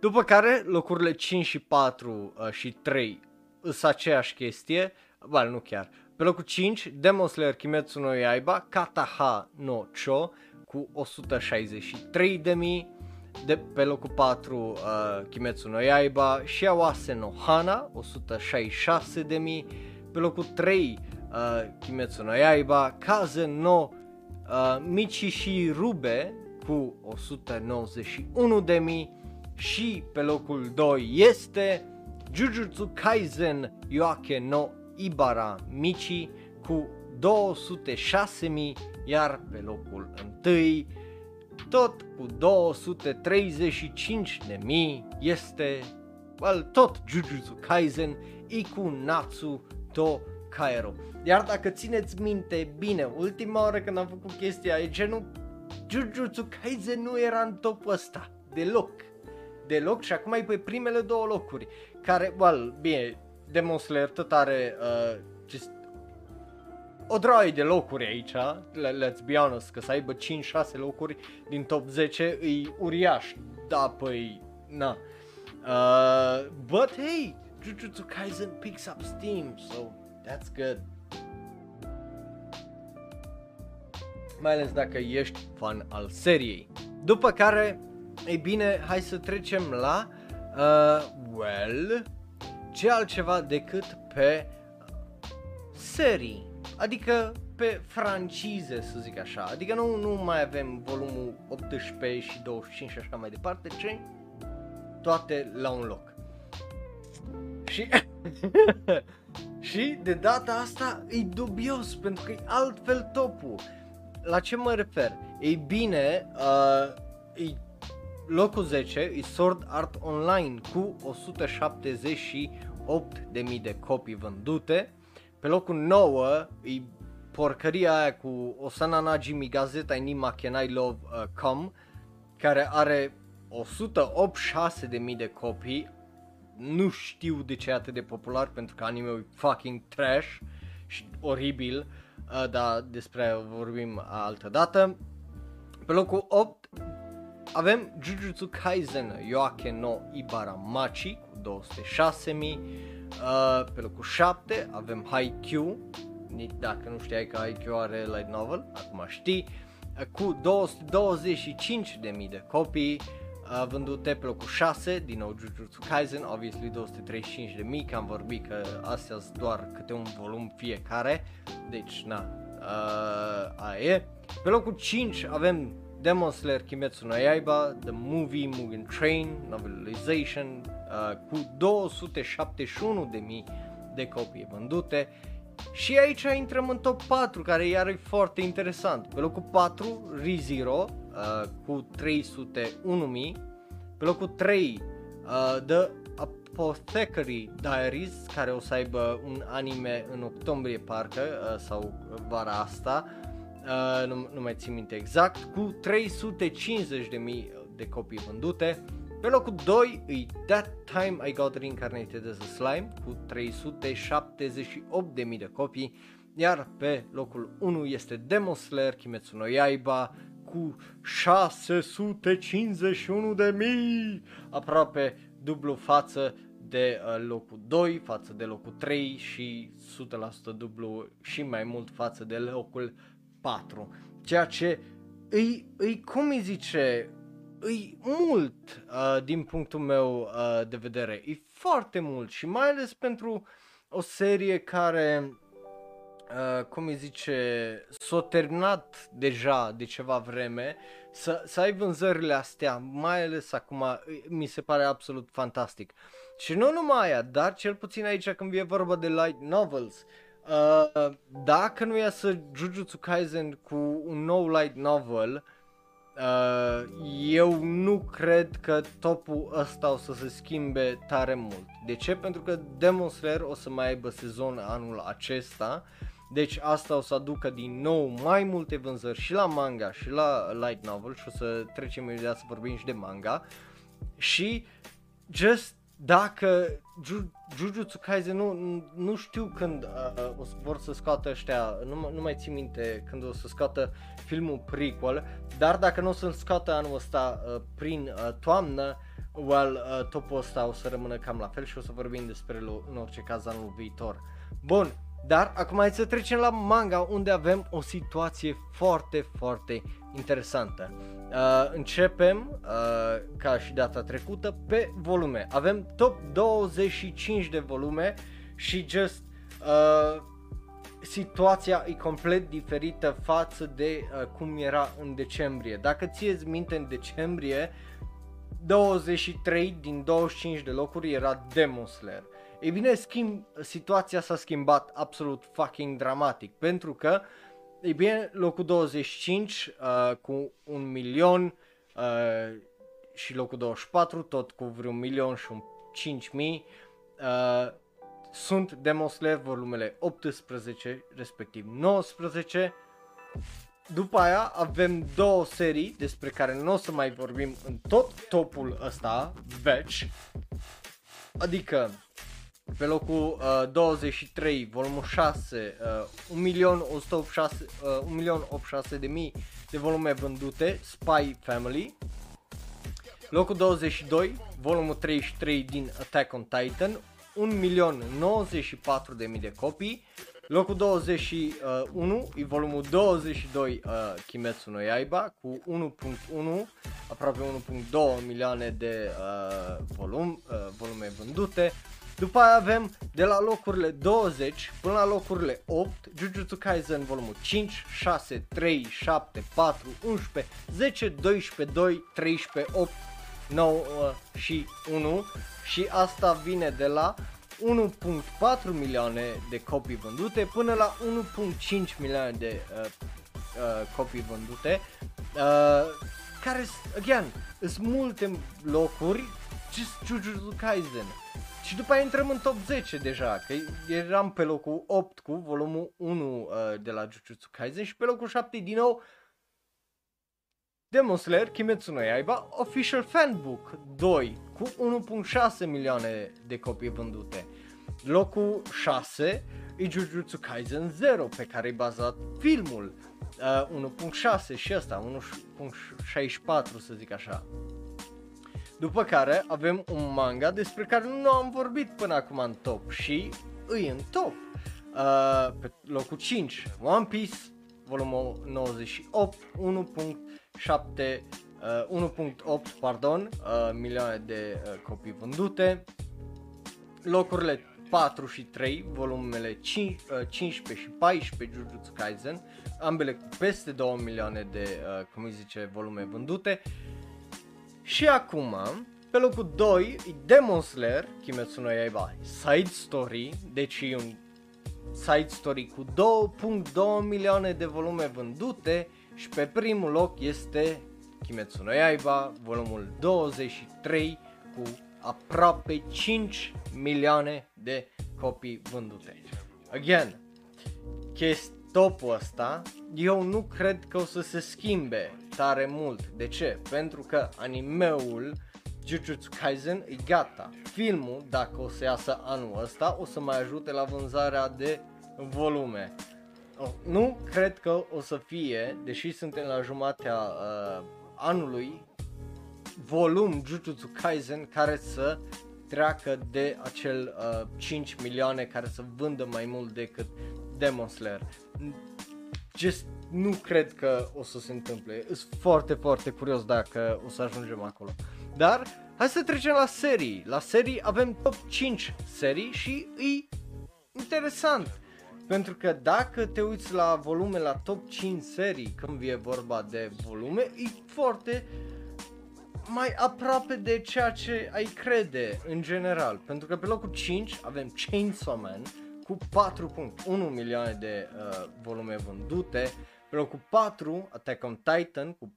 după care locurile 5 și 4 uh, și 3 sunt aceeași chestie, bă, nu chiar. Pe locul 5, Demon Slayer Kimetsu no Yaiba, Kataha no Cho cu 163 de mii. De pe locul 4, uh, Kimetsu no Yaiba, Shiawase no Hana, 166 de mii. Pe locul 3, uh, Kimetsu no Yaiba, Kaze no uh, Michishi Rube cu 191 de mii și pe locul 2 este Jujutsu Kaisen Yoake no Ibara Michi cu 206.000 iar pe locul 1 tot cu 235.000 este well, tot Jujutsu Kaisen Iku Natsu to Kaero. Iar dacă țineți minte bine, ultima oară când am făcut chestia e genul Jujutsu Kaisen nu era în topul ăsta deloc deloc și acum e pe primele două locuri care, well, bine, Demon Slayer tot are uh, just o droaie de locuri aici, let's be honest, că să aibă 5-6 locuri din top 10 e uriaș, da, păi, na. Uh, but hey, Jujutsu Kaisen picks up steam, so that's good. Mai ales dacă ești fan al seriei. După care, ei bine, hai să trecem la, uh, well, ce altceva decât pe serii, adică pe francize, să zic așa. Adică nu, nu mai avem volumul 18 și 25 și așa mai departe, ci toate la un loc. Și, și de data asta e dubios, pentru că e altfel topul. La ce mă refer? Ei bine, uh, e locul 10 e Sword Art Online cu 178.000 de copii vândute. Pe locul 9 e porcăria aia cu Osana Najimi Gazeta Ni Makenai Love uh, Com care are 186.000 de copii. Nu știu de ce e atât de popular pentru că anime e fucking trash și oribil, uh, dar despre aia vorbim altă dată. Pe locul 8 avem Jujutsu Kaisen Yoake no Ibaramachi cu 206.000 uh, Pe locul 7 avem Haikyuu Dacă nu știai că Haikyuu are light novel, acum știi uh, Cu 225.000 de copii uh, vândute pe locul 6, din nou Jujutsu Kaisen, obviously 235 de mii, că am vorbit că astea sunt doar câte un volum fiecare, deci na, uh, aia e. Pe locul 5 avem Demon Slayer Kimetsu no Yaiba, The Movie Mugen Train, Novelization, uh, cu 271.000 de copii vândute. Și aici intrăm în top 4, care iar e foarte interesant. Pe locul 4, ReZero, uh, cu 301.000. Pe locul 3, uh, The Apothecary Diaries, care o să aibă un anime în octombrie parcă, uh, sau vara asta, uh, nu, nu mai țin minte exact, cu 350.000 de copii vândute. Pe locul 2 e That Time I Got Reincarnated as a Slime cu 378.000 de copii. iar pe locul 1 este Demon Slayer Kimetsu no Yaiba cu 651 de mii, aproape dublu față de uh, locul 2, față de locul 3 și 100% dublu și mai mult față de locul 4. Ceea ce îi, îi cum îi zice, îi mult uh, din punctul meu uh, de vedere, e foarte mult și mai ales pentru o serie care, uh, cum îi zice, s-a terminat deja de ceva vreme, să, să ai vânzările astea, mai ales acum, mi se pare absolut fantastic. Și nu numai aia, dar cel puțin aici când e vorba de light novels, uh, dacă nu iasă Jujutsu Kaisen cu un nou light novel, uh, Uh, eu nu cred că topul ăsta o să se schimbe tare mult. De ce? Pentru că Demon Slayer o să mai aibă sezon anul acesta, deci asta o să aducă din nou mai multe vânzări și la manga și la light novel și o să trecem imediat să vorbim și de manga. Și just dacă Ju- Jujutsu Kaisen nu, nu știu când uh, o să vor să scoată ăștia, nu, nu mai țin minte când o să scoată filmul prequel, dar dacă nu o să-l scoată anul ăsta uh, prin uh, toamnă, well, uh, topul ăsta o să rămână cam la fel și o să vorbim despre el în orice caz anul viitor. Bun, dar acum hai să trecem la manga unde avem o situație foarte, foarte interesantă. Uh, începem, uh, ca și data trecută, pe volume. Avem top 25 de volume și just uh, situația e complet diferită față de uh, cum era în decembrie. Dacă ți minte în decembrie, 23 din 25 de locuri era Demon Slayer. Ei bine, schimb, situația s-a schimbat absolut fucking dramatic pentru că, ei bine, locul 25 uh, cu un milion uh, și locul 24 tot cu vreun milion și un 5 mii uh, sunt Demon Slayer volumele 18 respectiv 19 după aia avem două serii despre care nu o să mai vorbim în tot topul ăsta, veci, adică pe locul uh, 23, volumul 6, uh, 1.186.000 uh, de mii de volume vândute, Spy Family. Locul 22, volumul 33 din Attack on Titan, 1.094.000 de copii. Locul 21 e volumul 22 uh, Kimetsu no Yaiba cu 1.1, aproape 1.2 milioane de uh, volum, uh, volume vândute. După aia avem de la locurile 20 până la locurile 8 Jujutsu Kaisen volumul 5, 6, 3, 7, 4, 11, 10, 12, 2, 13, 8, 9 și 1 și asta vine de la 1.4 milioane de copii vândute până la 1.5 milioane de uh, uh, copii vândute uh, care, again, sunt multe locuri just Jujutsu Kaisen și după aia intrăm în top 10 deja, că eram pe locul 8 cu volumul 1 uh, de la Jujutsu Kaisen și pe locul 7 din nou Demon Slayer Kimetsu no Yaiba Official Fanbook 2 cu 1.6 milioane de copii vândute. Locul 6 e Jujutsu Kaisen 0 pe care e bazat filmul uh, 1.6 și ăsta 1.64 să zic așa. După care avem un manga despre care nu am vorbit până acum în top și îi în top. Uh, pe locul 5, One Piece, volumul 98, 1.7 uh, 1.8 pardon, uh, milioane de uh, copii vândute. Locurile 4 și 3, volumele 5, uh, 15 și 14 Jujutsu Kaisen, ambele cu peste 2 milioane de, uh, cum îi zice, volume vândute. Și acum, pe locul 2 e Demon Slayer, Kimetsu no Yaiba Side Story, deci e un side story cu 2.2 milioane de volume vândute și pe primul loc este Kimetsu no Yaiba, volumul 23 cu aproape 5 milioane de copii vândute. Again, chest topul ăsta, eu nu cred că o să se schimbe tare mult. De ce? Pentru că animeul Jujutsu Kaisen e gata. Filmul, dacă o să iasă anul ăsta, o să mai ajute la vânzarea de volume. oh, nu cred că o să fie, deși suntem la jumatea uh, anului, volum Jujutsu Kaisen care să treacă de acel uh, 5 milioane care să vândă mai mult decât Demon Slayer. Just nu cred că o să se întâmple. Sunt foarte, foarte curios dacă o să ajungem acolo. Dar hai să trecem la serii. La serii avem top 5 serii și e interesant. Pentru că dacă te uiți la volume, la top 5 serii, când e vorba de volume, e foarte mai aproape de ceea ce ai crede în general. Pentru că pe locul 5 avem Chainsaw Man cu 4.1 milioane de uh, volume vândute, pe locul 4 Attack on Titan cu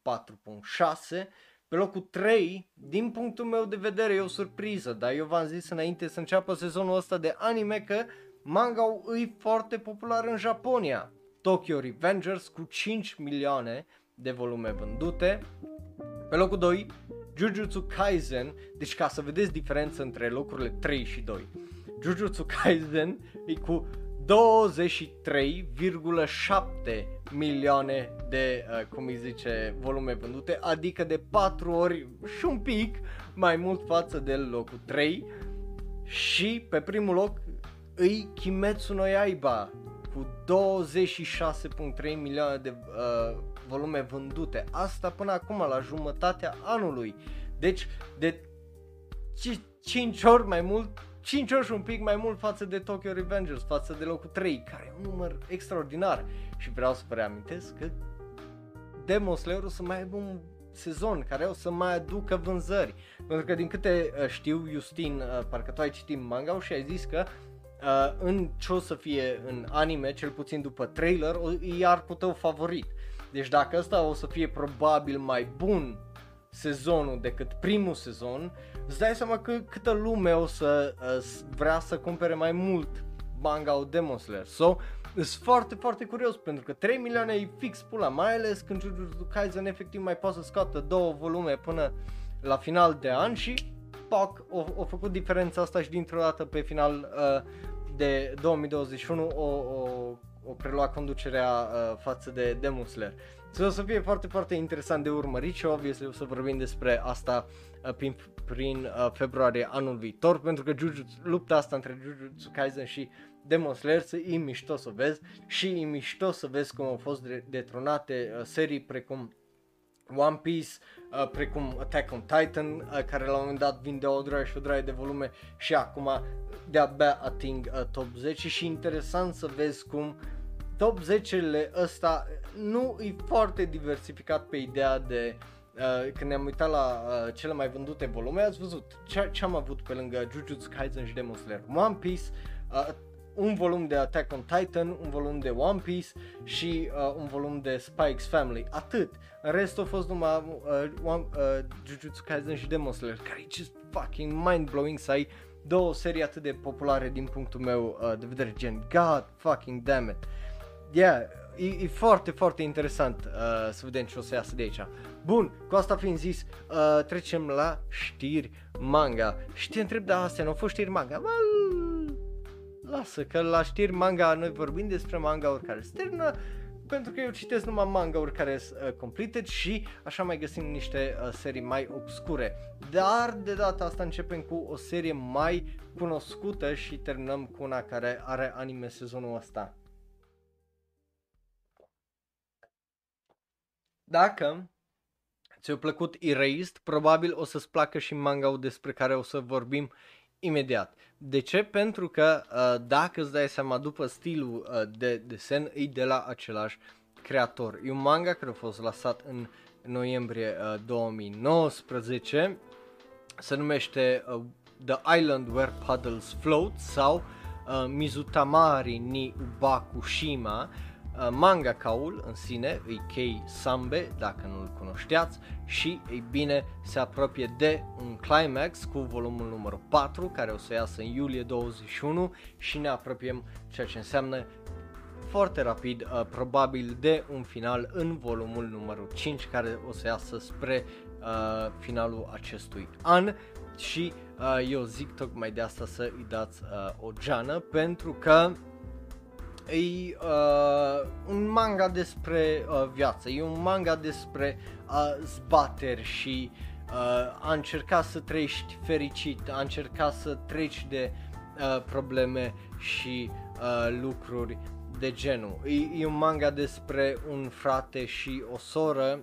4.6, pe locul 3, din punctul meu de vedere e o surpriză, dar eu v-am zis înainte să înceapă sezonul ăsta de anime că manga e foarte popular în Japonia. Tokyo Revengers cu 5 milioane de volume vândute. Pe locul 2, Jujutsu Kaisen, deci ca să vedeți diferența între locurile 3 și 2. Jujutsu Kaisen e cu 23,7 milioane de, uh, cum îi zice, volume vândute, adică de 4 ori și un pic mai mult față de locul 3 și pe primul loc îi Kimetsu no Yaiba cu 26.3 milioane de uh, volume vândute. Asta până acum la jumătatea anului. Deci de 5 ori mai mult 5 ori și un pic mai mult față de Tokyo Revengers, față de locul 3, care e un număr extraordinar. Și vreau să vă reamintesc că Demon Slayer o să mai aibă un sezon care o să mai aducă vânzări. Pentru că din câte uh, știu, Justin, uh, parcă tu ai citit manga și ai zis că uh, în ce o să fie în anime, cel puțin după trailer, e arcul tău favorit. Deci dacă ăsta o să fie probabil mai bun sezonul decât primul sezon, îți dai seama că câtă lume o să uh, vrea să cumpere mai mult manga Demon Slayer. So, sunt foarte, foarte curios pentru că 3 milioane e fix pula, mai ales când Jujutsu Kaisen efectiv mai poate să scoată două volume până la final de an și poc, o, o făcut diferența asta și dintr-o dată pe final uh, de 2021 o, o, o preluat conducerea uh, față de Demon Slayer. So, o să fie foarte, foarte interesant de urmărit și obviously o să vorbim despre asta uh, prin, prin uh, februarie anul viitor pentru că Jujutsu, lupta asta între Jujutsu Kaisen și Demon Slayer e mișto să vezi și e mișto să vezi cum au fost detronate uh, serii precum One Piece, uh, precum Attack on Titan, uh, care la un moment dat vinde o droaie și o droaie de volume și acum de-abia ating uh, top 10 și interesant să vezi cum top 10-le ăsta nu e foarte diversificat pe ideea de uh, când ne-am uitat la uh, cele mai vândute volume, ați văzut ce, ce am avut pe lângă Jujutsu Kaisen și Demon Slayer. One Piece, uh, un volum de Attack on Titan, un volum de One Piece și uh, un volum de Spike's Family. Atât. În rest a fost numai uh, one, uh, Jujutsu Kaisen și Demon Slayer, care e just fucking mind-blowing să ai două serii atât de populare din punctul meu uh, de vedere, gen God fucking damn it. Yeah, e, e foarte, foarte interesant uh, să vedem ce o să iasă de aici. Bun, cu asta fiind zis, uh, trecem la știri manga. Și te întreb, da, astea nu au fost știri manga? Well, lasă, că la știri manga noi vorbim despre manga-uri care se termină, pentru că eu citesc numai manga-uri care sunt uh, completed și așa mai găsim niște uh, serii mai obscure. Dar de data asta începem cu o serie mai cunoscută și terminăm cu una care are anime sezonul ăsta. Dacă ți-a plăcut Erased, probabil o să-ți placă și manga despre care o să vorbim imediat. De ce? Pentru că uh, dacă îți dai seama după stilul uh, de desen, e de la același creator. E un manga care a fost lăsat în noiembrie uh, 2019, se numește uh, The Island Where Puddles Float sau uh, Mizutamari ni Ubakushima Uh, mangakaul în sine e Kei Sambe, dacă nu-l cunoșteați, și, ei bine, se apropie de un climax cu volumul numărul 4, care o să iasă în iulie 21 și ne apropiem ceea ce înseamnă foarte rapid, uh, probabil de un final în volumul numărul 5, care o să iasă spre uh, finalul acestui an. Și uh, eu zic tocmai de asta să îi dați uh, o geană, pentru că E uh, un manga despre uh, viață, e un manga despre uh, zbateri și uh, a încerca să trăiești fericit, a încerca să treci de uh, probleme și uh, lucruri de genul. E, e un manga despre un frate și o soră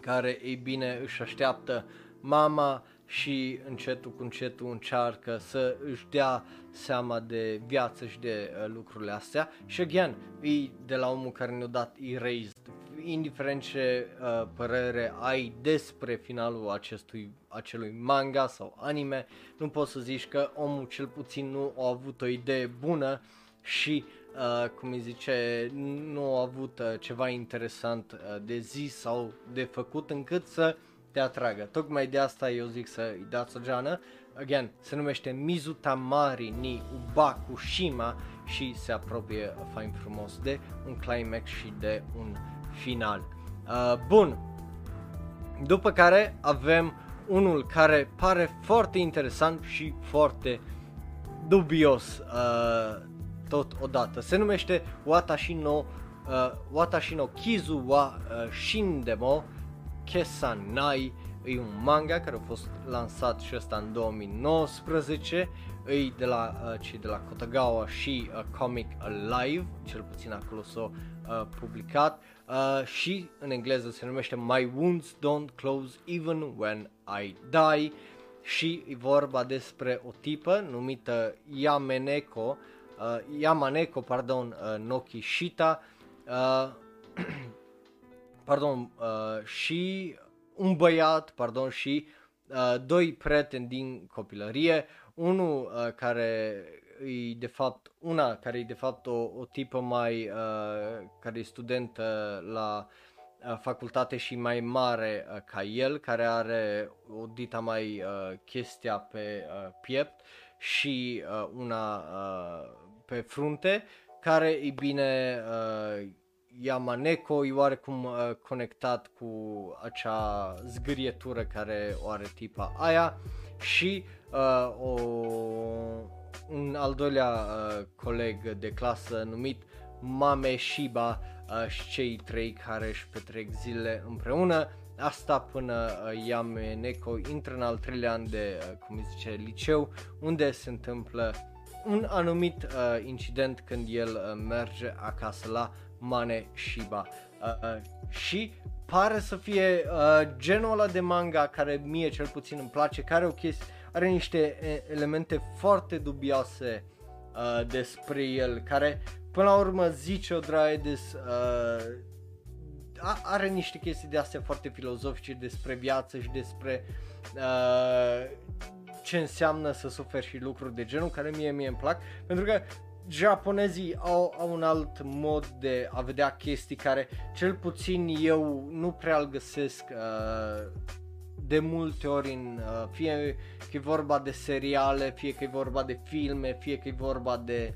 care, ei bine, își așteaptă mama și încetul cu încetul încearcă să își dea seama de viață și de uh, lucrurile astea și again, e de la omul care ne-a dat Erased, indiferent ce uh, părere ai despre finalul acestui, acelui manga sau anime, nu poți să zici că omul cel puțin nu a avut o idee bună și uh, cum îi zice, nu a avut uh, ceva interesant uh, de zis sau de făcut încât să te atragă. Tocmai de asta eu zic să îi dați o geană. Again, se numește Mizutamari ni Ubakushima și se apropie fain frumos de un climax și de un final. Uh, bun, după care avem unul care pare foarte interesant și foarte dubios uh, tot odată. Se numește Watashi no, uh, Watashi no Kizu wa uh, Shindemo Kesanai. E un manga care a fost lansat și ăsta în 2019 e de la uh, cei de la Kotagawa și uh, Comic Alive, cel puțin acolo s-a uh, publicat. Uh, și în engleză se numește My Wounds Don't Close Even When I Die. Și e vorba despre o tipă numită Yameneko, uh, Yamaneko, pardon, uh, Noki Shita, uh, pardon, uh, și un băiat, pardon, și uh, doi prieteni din copilărie, unul uh, care e de fapt, una care e de fapt o, o tipă mai, uh, care e studentă la uh, facultate și mai mare uh, ca el, care are o dita mai uh, chestia pe uh, piept și uh, una uh, pe frunte, care e bine uh, Yamaneko e oarecum uh, conectat cu acea zgârietură care o are tipa aia și uh, o, un al doilea uh, coleg de clasă numit Mame Shiba uh, și cei trei care își petrec zile împreună. Asta până uh, Yameneko intră în al treilea an de, uh, cum îi zice, liceu, unde se întâmplă un anumit uh, incident când el uh, merge acasă la Mane Shiba. Uh, uh, și pare să fie uh, genul ăla de manga care mie cel puțin îmi place, care o chestie, are niște elemente foarte dubioase uh, despre el, care până la urmă zice o draie des, uh, are niște chestii de astea foarte filozofice despre viață și despre uh, ce înseamnă să suferi și lucruri de genul care mie mie îmi plac, pentru că japonezii au, au un alt mod de a vedea chestii care cel puțin eu nu prea îl găsesc uh, de multe ori în, uh, fie că e vorba de seriale, fie că e vorba de filme, fie că e vorba de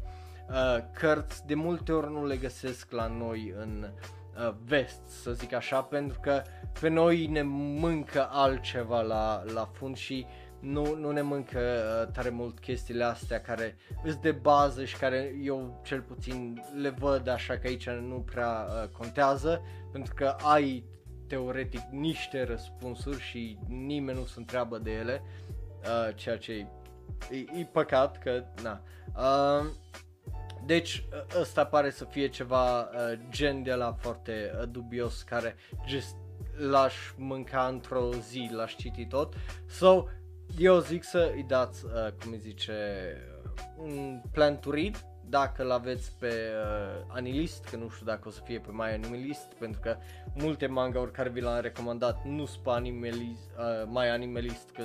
uh, cărți, de multe ori nu le găsesc la noi în uh, vest, să zic așa, pentru că pe noi ne mâncă altceva la, la fund și uh, nu, nu ne mâncă uh, tare mult chestiile astea care îs de bază și care eu cel puțin le văd așa că aici nu prea uh, contează pentru că ai teoretic niște răspunsuri și nimeni nu se întreabă de ele uh, ceea ce e, e, e păcat că na uh, deci uh, ăsta pare să fie ceva uh, gen de la foarte uh, dubios care just l-aș mânca într-o zi, l-aș citi tot. So, eu zic să îi dați, uh, cum îi zice, un plan to read, dacă îl aveți pe uh, Anilist, că nu știu dacă o să fie pe My Animalist, pentru că multe manga-uri care vi l-am recomandat nu sunt pe Animalist, uh, My Animalist, că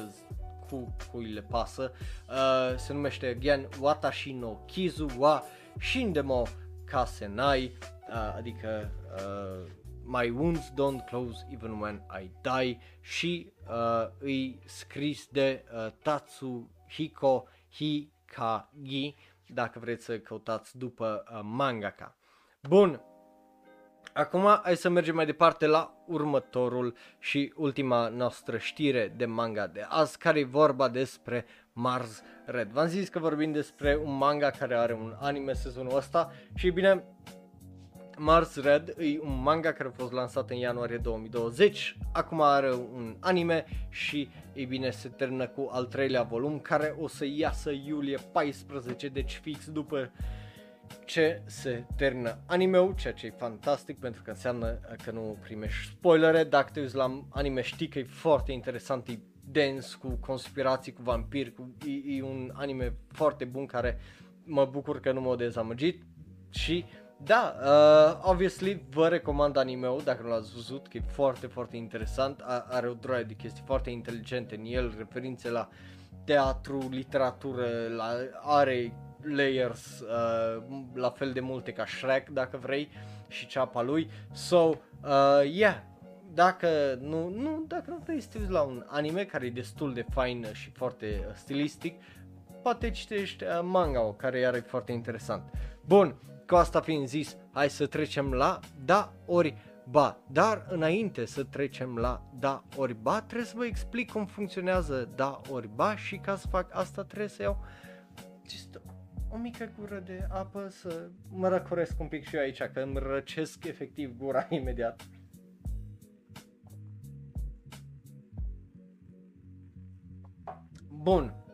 cu cui le pasă. Uh, se numește again Watashi no Kizu wa Shindemo Kasenai, uh, adică uh, My wounds don't close even when I die și uh, îi scris de uh, Tatsuhiko Hikagi dacă vreți să căutați după uh, mangaka. Bun, Acum hai să mergem mai departe la următorul și ultima noastră știre de manga de azi, care e vorba despre Mars Red. V-am zis că vorbim despre un manga care are un anime sezonul ăsta și bine, Mars Red e un manga care a fost lansat în ianuarie 2020, acum are un anime și ei bine se termină cu al treilea volum care o să iasă iulie 14, deci fix după ce se termină anime ceea ce e fantastic pentru că înseamnă că nu primești spoilere, dacă te uiți la anime știi că e foarte interesant, e dens cu conspirații, cu vampiri, cu, e, e un anime foarte bun care mă bucur că nu m-a dezamăgit. Și da, uh, obviously vă recomand anime-ul dacă nu l-ați văzut, că e foarte, foarte interesant, are o droaie de chestii foarte inteligente în el, referințe la teatru, literatură, la, are layers uh, la fel de multe ca Shrek dacă vrei și ceapa lui. So, uh, yeah, dacă nu, nu, dacă nu vrei să te uiți la un anime care e destul de fain și foarte uh, stilistic, poate citești uh, manga care are foarte interesant. Bun, cu asta fiind zis, hai să trecem la da ori ba. Dar înainte să trecem la da ori ba, trebuie să vă explic cum funcționează da ori ba și ca să fac asta trebuie să iau just o mică gură de apă să mă răcoresc un pic și eu aici, că îmi răcesc efectiv gura imediat. Bun.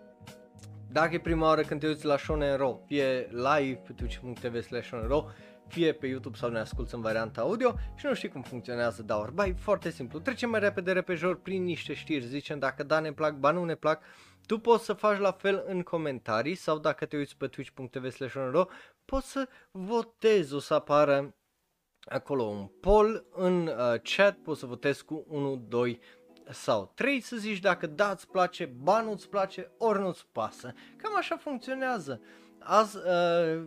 Dacă e prima oară când te uiți la Shonen Ro, fie live pe twitch.tv slash Ro, fie pe YouTube sau ne asculti în varianta audio și nu știi cum funcționează Daur Bai, foarte simplu. Trecem mai repede repejor prin niște știri, zicem dacă da ne plac, ba nu ne plac, tu poți să faci la fel în comentarii sau dacă te uiți pe twitch.tv slash poți să votezi, o să apară acolo un poll în uh, chat, poți să votezi cu 1, 2 sau 3 să zici dacă da îți place, ba nu îți place, ori nu îți pasă. Cam așa funcționează. Azi, uh,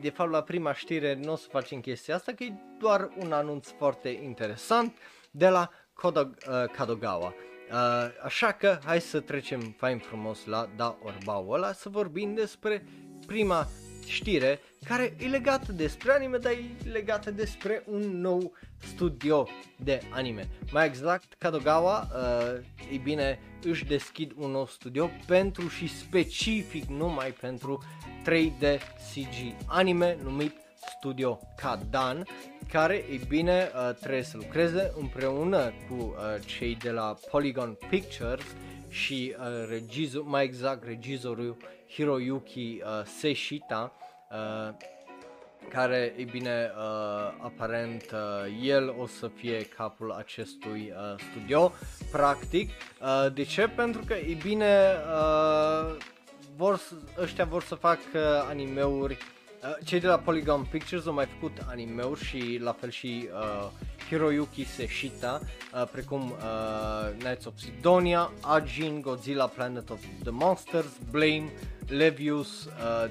de fapt la prima știre nu o să facem chestia asta, că e doar un anunț foarte interesant de la Kodog, uh, Kadogawa. Uh, așa că hai să trecem fain frumos la da orbau ăla să vorbim despre prima știre care e legată despre anime, dar e legată despre un nou studio de anime. Mai exact, Kadogawa, uh, e bine, își deschid un nou studio pentru și specific numai pentru 3D CG anime numit Studio Kadan, care, e bine, uh, trebuie să lucreze împreună cu uh, cei de la Polygon Pictures și uh, regizor, mai exact regizorul Hiroyuki uh, Seshita, uh, care, e bine, uh, aparent uh, el o să fie capul acestui uh, studio, practic. Uh, de ce? Pentru că, e bine, uh, vor, ăștia vor să facă animeuri Uh, cei de la Polygon Pictures au mai făcut anime-uri și la fel și uh, Hiroyuki Seshita, uh, precum uh, Knights of Sidonia, Ajin, Godzilla Planet of the Monsters, Blame, Levius, uh,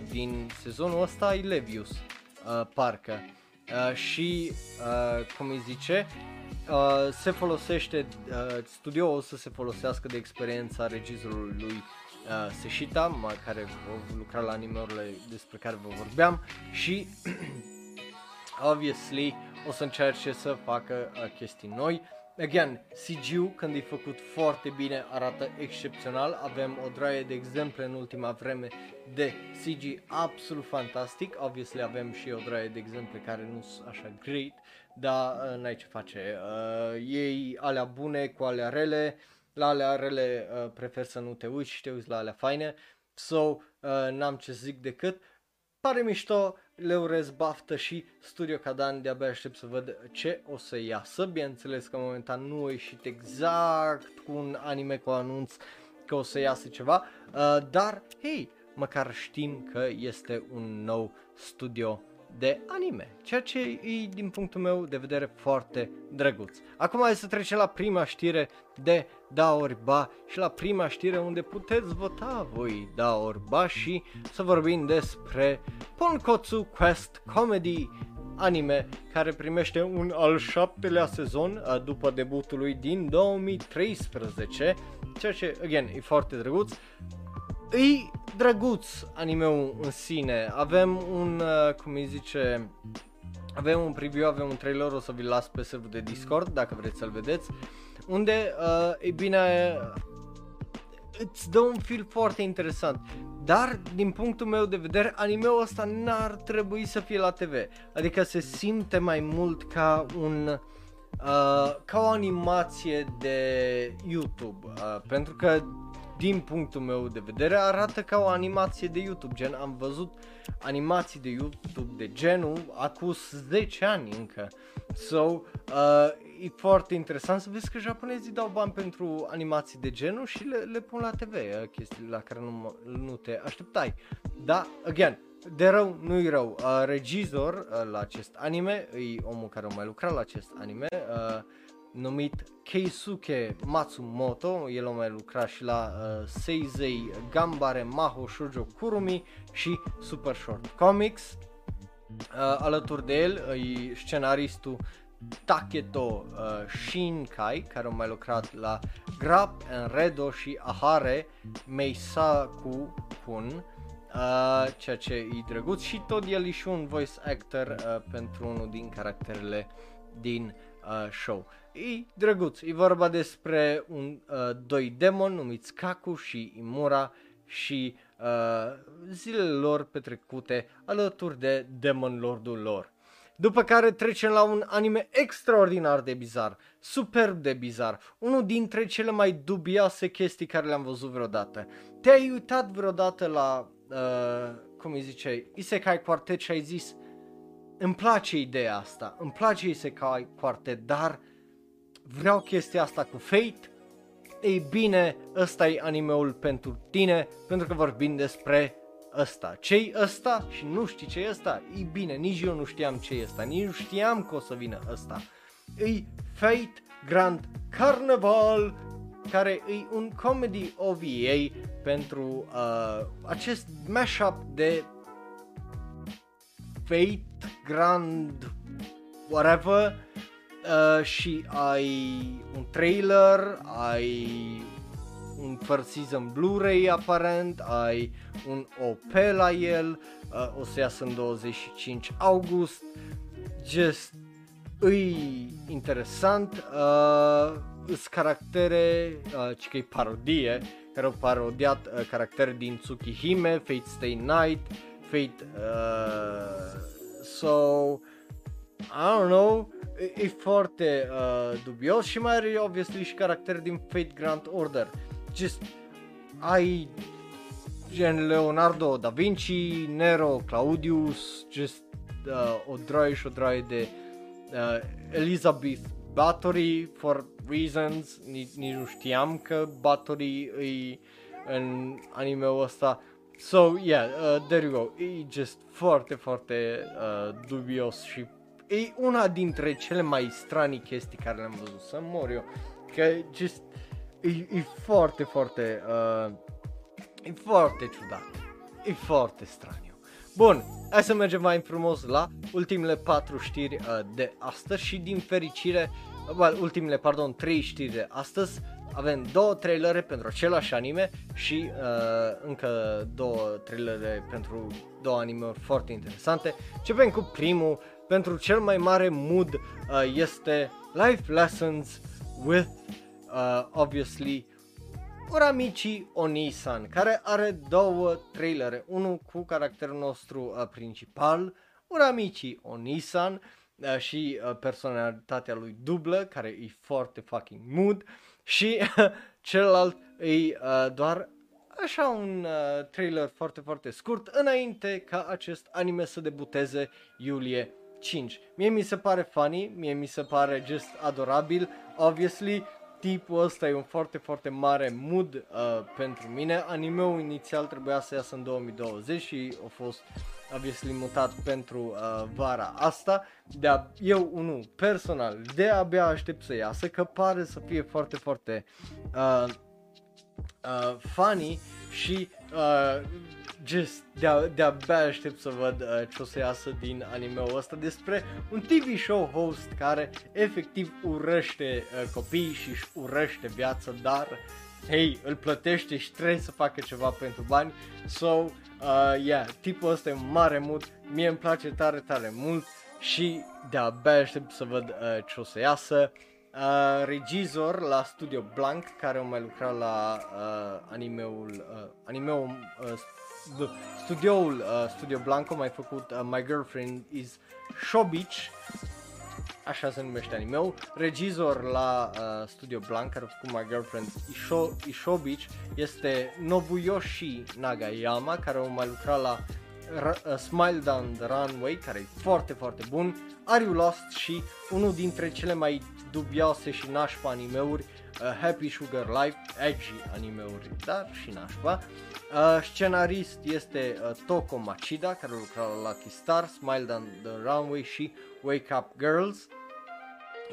din sezonul ăsta e Levius, uh, parcă. Uh, și, uh, cum îi zice, uh, se folosește, uh, studioul o să se folosească de experiența regizorului lui uh, Seshita, care a lucrat la animeurile despre care vă vorbeam și obviously o să încerce să facă uh, chestii noi. Again, CG-ul când e făcut foarte bine arată excepțional, avem o draie de exemple în ultima vreme de CG absolut fantastic, obviously avem și o draie de exemple care nu sunt așa great, dar uh, n-ai ce face, uh, ei alea bune cu alea rele, la alea rele uh, prefer să nu te uiți și te uiți la alea faine. So, uh, n-am ce zic decât. Pare mișto, le urez baftă și Studio Cadan, de-abia aștept să văd ce o să iasă. Bineînțeles că momentan nu a ieșit exact cu un anime cu anunț că o să iasă ceva, uh, dar hei, măcar știm că este un nou studio de anime, ceea ce e din punctul meu de vedere foarte drăguț. Acum hai să trecem la prima știre de da ori ba și la prima știre unde puteți vota voi da ori ba și să vorbim despre Ponkotsu Quest Comedy anime care primește un al șaptelea sezon după debutul lui din 2013, ceea ce, again, e foarte drăguț. E drăguț animeul în sine, avem un, uh, cum îi zice, avem un preview, avem un trailer, o să vi-l las pe serverul de Discord dacă vreți să-l vedeți, unde, uh, e bine, îți dă un feel foarte interesant. Dar, din punctul meu de vedere, animeul ăsta n-ar trebui să fie la TV. Adică se simte mai mult ca un... Uh, ca o animație de YouTube. Uh, pentru că din punctul meu de vedere, arată ca o animație de YouTube, gen am văzut animații de YouTube de genul acum 10 ani încă. So, uh, e foarte interesant să vezi că japonezii dau bani pentru animații de genul și le, le pun la TV, uh, chestii la care nu, nu te așteptai. Da, again, de rău nu-i rău. Uh, regizor uh, la acest anime, e omul care a mai lucrat la acest anime, uh, numit Keisuke Matsumoto, el a mai lucrat și la uh, Seizei Gambare Maho Shoujo Kurumi și Super Short Comics. Uh, alături de el e scenaristul Taketo uh, Shinkai, care a mai lucrat la Grap, Enredo și Ahare Meisaku Kun, uh, ceea ce e drăguț și tot el e și un voice actor uh, pentru unul din caracterele din uh, show. E drăguț, e vorba despre un, uh, doi demoni numiți Kaku și Imura și uh, zilele lor petrecute alături de Demon Lordul lor. După care trecem la un anime extraordinar de bizar, superb de bizar, unul dintre cele mai dubioase chestii care le-am văzut vreodată. Te-ai uitat vreodată la, uh, cum îi zice, Isekai Quartet și ai zis, îmi place ideea asta, îmi place Isekai Quartet, dar vreau chestia asta cu Fate, ei bine, ăsta e animeul pentru tine, pentru că vorbim despre ăsta. Ce-i ăsta? Și nu știi ce e ăsta? E bine, nici eu nu știam ce e ăsta, nici nu știam că o să vină ăsta. E Fate Grand Carnival, care e un comedy OVA pentru uh, acest mashup de Fate Grand whatever uh, și ai un trailer, ai un first season Blu-ray aparent, ai un OP la el, uh, o să iasă în 25 august, just îi interesant, uh, sunt caractere, uh, ci că e parodie, care au parodiat uh, caractere din Tsukihime, Fate Stay Night, Fate, uh, so, I don't know, e, e foarte uh, dubios și mai are obviously și caractere din Fate Grand Order. Just ai gen Leonardo da Vinci, Nero, Claudius, just uh, o droaie și o droaie de uh, Elizabeth Bathory for reasons, nici, nici nu știam că Bathory e în anime-ul ăsta. So, yeah, uh, there you go. E just foarte, foarte uh, dubios și e una dintre cele mai stranii chestii care le-am văzut, să mor eu, că just, e, e foarte, foarte, uh, e foarte ciudat, e foarte straniu. Bun, hai să mergem mai frumos la ultimele patru știri uh, de astăzi și din fericire, uh, well, ultimele, pardon, trei știri de astăzi, avem două trailere pentru același anime și uh, încă două trailere pentru două anime foarte interesante. Începem cu primul, pentru cel mai mare mood uh, este Life Lessons with, uh, obviously, Uramichi Onisan, care are două trailere, unul cu caracterul nostru uh, principal, Uramichi Onisan, uh, și uh, personalitatea lui dublă, care e foarte fucking mood, și uh, celălalt e uh, doar așa un uh, trailer foarte, foarte scurt, înainte ca acest anime să debuteze iulie 5. Mie mi se pare funny, mie mi se pare just adorabil, obviously tipul ăsta e un foarte, foarte mare mood uh, pentru mine. Animeul inițial trebuia să iasă în 2020 și a fost obviously mutat pentru uh, vara asta. De eu, unul personal, de abia aștept să iasă, că pare să fie foarte, foarte uh, uh, funny și uh, just de- de-abia aștept să văd uh, ce o să iasă din anime-ul ăsta despre un TV show host care efectiv urăște uh, copiii și își urăște viața, dar hei, îl plătește și trebuie să facă ceva pentru bani. So, uh, yeah, tipul ăsta e un mare mult, mie îmi place tare, tare mult și de-abia aștept să văd uh, ce o să iasă. Uh, regizor la Studio Blank, care au mai lucrat la uh, animeul, uh, animeul uh, studioul uh, Studio Blank, au mai făcut uh, My Girlfriend is Shobich, așa se numește animeul. Regizor la uh, Studio Blank, care a făcut My Girlfriend Isho, Ishobich, este Nobuyoshi Nagayama, care a mai lucrat la R- uh, Smile Down the Runway, care e foarte, foarte bun, Are You Lost și unul dintre cele mai dubioase și nașpa animeuri, uh, Happy Sugar Life, edgy animeuri, dar și nașpa. Uh, scenarist este uh, Toko Machida, care lucra la Lucky Star, Smile Down the Runway și Wake Up Girls.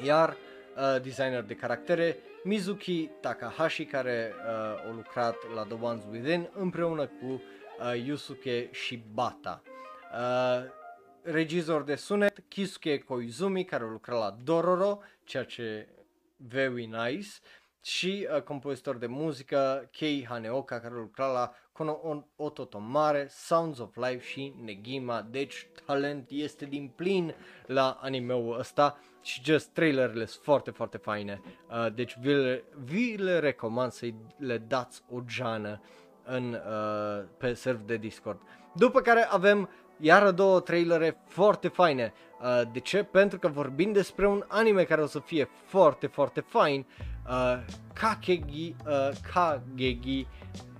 Iar uh, designer de caractere Mizuki Takahashi, care uh, a lucrat la The Ones Within împreună cu uh, Yusuke Shibata. Uh, regizor de sunet Kisuke Koizumi, care a lucrat la Dororo, ceea ce very nice, și uh, compozitor de muzică Kei Haneoka, care a lucrat la Kono Ototomare, Sounds of Life și Negima, deci talent este din plin la animeul ăsta și just trailerele sunt foarte, foarte faine, uh, deci vi le, vi le recomand să le dați o geană în, uh, pe server de Discord. După care avem iară două trailere foarte faine. Uh, de ce? Pentru că vorbim despre un anime care o să fie foarte, foarte fain. Uh, Kakegi, uh, Kagegi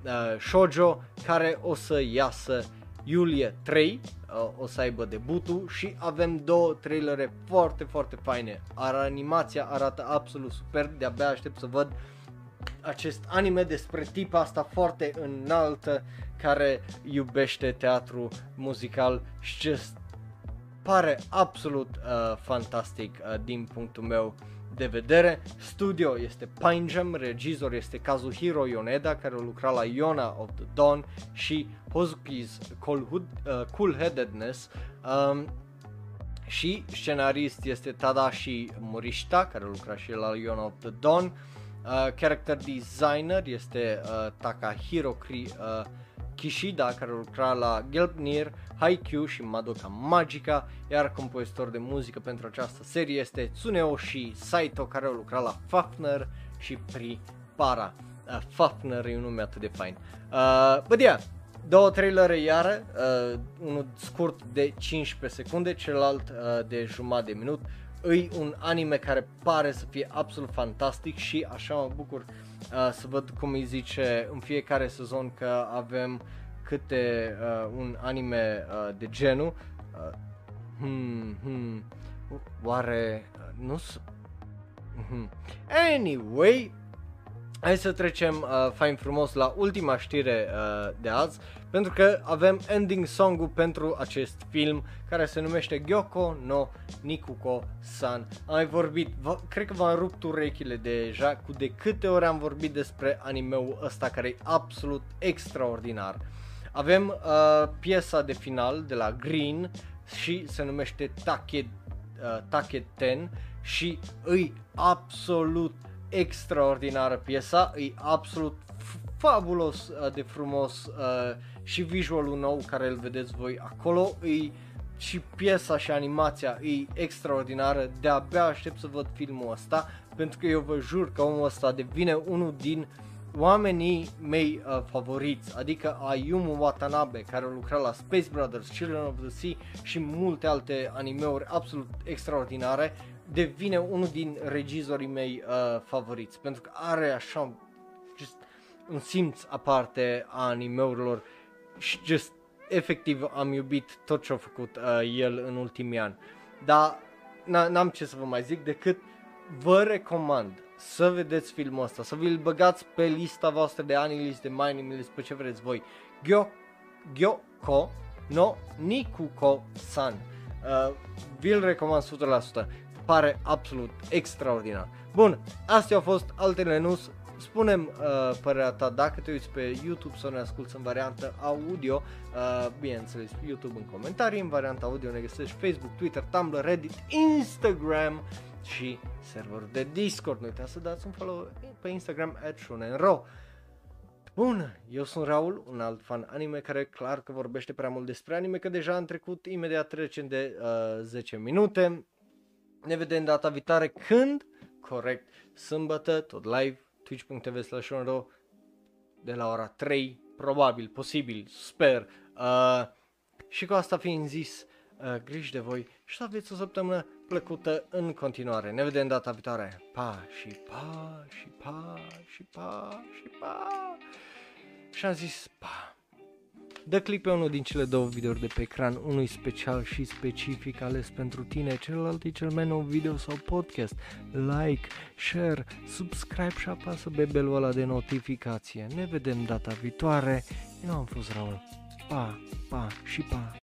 uh, Shoujo, care o să iasă iulie 3, uh, o să aibă debutul și avem două trailere foarte, foarte faine. Ar animația arată absolut super, de-abia aștept să văd acest anime despre tipa asta foarte înaltă care iubește teatru muzical și just pare absolut uh, fantastic uh, din punctul meu de vedere. Studio este Pine Jam, regizor este Kazuhiro Yoneda care a lucrat la Yona of the Dawn și Hozuki's Cool, uh, cool Headedness um, și scenarist este Tadashi Morishita care a lucrat și la Yona of the Dawn. Uh, character designer este uh, Takahiro Kri, uh, Kishida care lucra la Gelbnir, Haikyuu și Madoka Magica, iar compozitor de muzică pentru această serie este Tsuneoshi Saito care a lucrat la Fafner și Pripara. Uh, Fafner e un nume atât de fain. Uh, but yeah, două trailere iară, uh, unul scurt de 15 secunde, celălalt uh, de jumătate de minut. E un anime care pare să fie absolut fantastic și așa mă bucur uh, uh, să văd cum îi zice în fiecare sezon că avem câte uh, un anime uh, de genul. Uh, hmm, hmm, oare uh, nu s- hmm. Anyway, hai să trecem uh, fain frumos la ultima știre uh, de azi pentru că avem ending song-ul pentru acest film care se numește Gyoko no Nikuko-san. Am mai vorbit, v- cred că v-am rupt urechile deja cu de câte ori am vorbit despre animeul ăsta care e absolut extraordinar. Avem uh, piesa de final de la Green și se numește Take, uh, Take Ten și îi absolut extraordinară piesa, e absolut fabulos uh, de frumos uh, și visualul nou care îl vedeți voi acolo, e și piesa și animația e extraordinară, de-abia aștept să văd filmul ăsta, pentru că eu vă jur că omul ăsta devine unul din oamenii mei uh, favoriți, adică Ayumu Watanabe, care a lucrat la Space Brothers, Children of the Sea și multe alte animeuri absolut extraordinare, devine unul din regizorii mei uh, favoriți, pentru că are așa just un simț aparte a animeurilor și just efectiv am iubit tot ce a făcut uh, el în ultimii ani. Dar n-am ce să vă mai zic decât vă recomand să vedeți filmul ăsta, să vi-l băgați pe lista voastră de anilist, de mining list, pe ce vreți voi. Gyo, Gyoko no Nikuko-san. Uh, vi-l recomand 100%. Pare absolut extraordinar. Bun, astea au fost altele news spunem uh, părerea ta dacă te uiți pe YouTube sau ne asculti în variantă audio, uh, bineînțeles YouTube în comentarii, în varianta audio ne găsești Facebook, Twitter, Tumblr, Reddit, Instagram și serverul de Discord. Nu uitați să dați un follow pe Instagram at Shonenro. Bun, eu sunt Raul, un alt fan anime care clar că vorbește prea mult despre anime, că deja am trecut imediat trecem de uh, 10 minute. Ne vedem data viitoare când? Corect, sâmbătă, tot live, twitch.tv slash de la ora 3, probabil, posibil, sper. Uh, și cu asta fiind zis, uh, griji de voi și să aveți o săptămână plăcută în continuare. Ne vedem data viitoare. Pa și pa și pa și pa și pa. Și am zis pa. Dă click pe unul din cele două videouri de pe ecran, unui special și specific ales pentru tine, celălalt e cel mai nou video sau podcast. Like, share, subscribe și apasă bebelul ăla de notificație. Ne vedem data viitoare. Eu am fost Raul. Pa, pa și pa.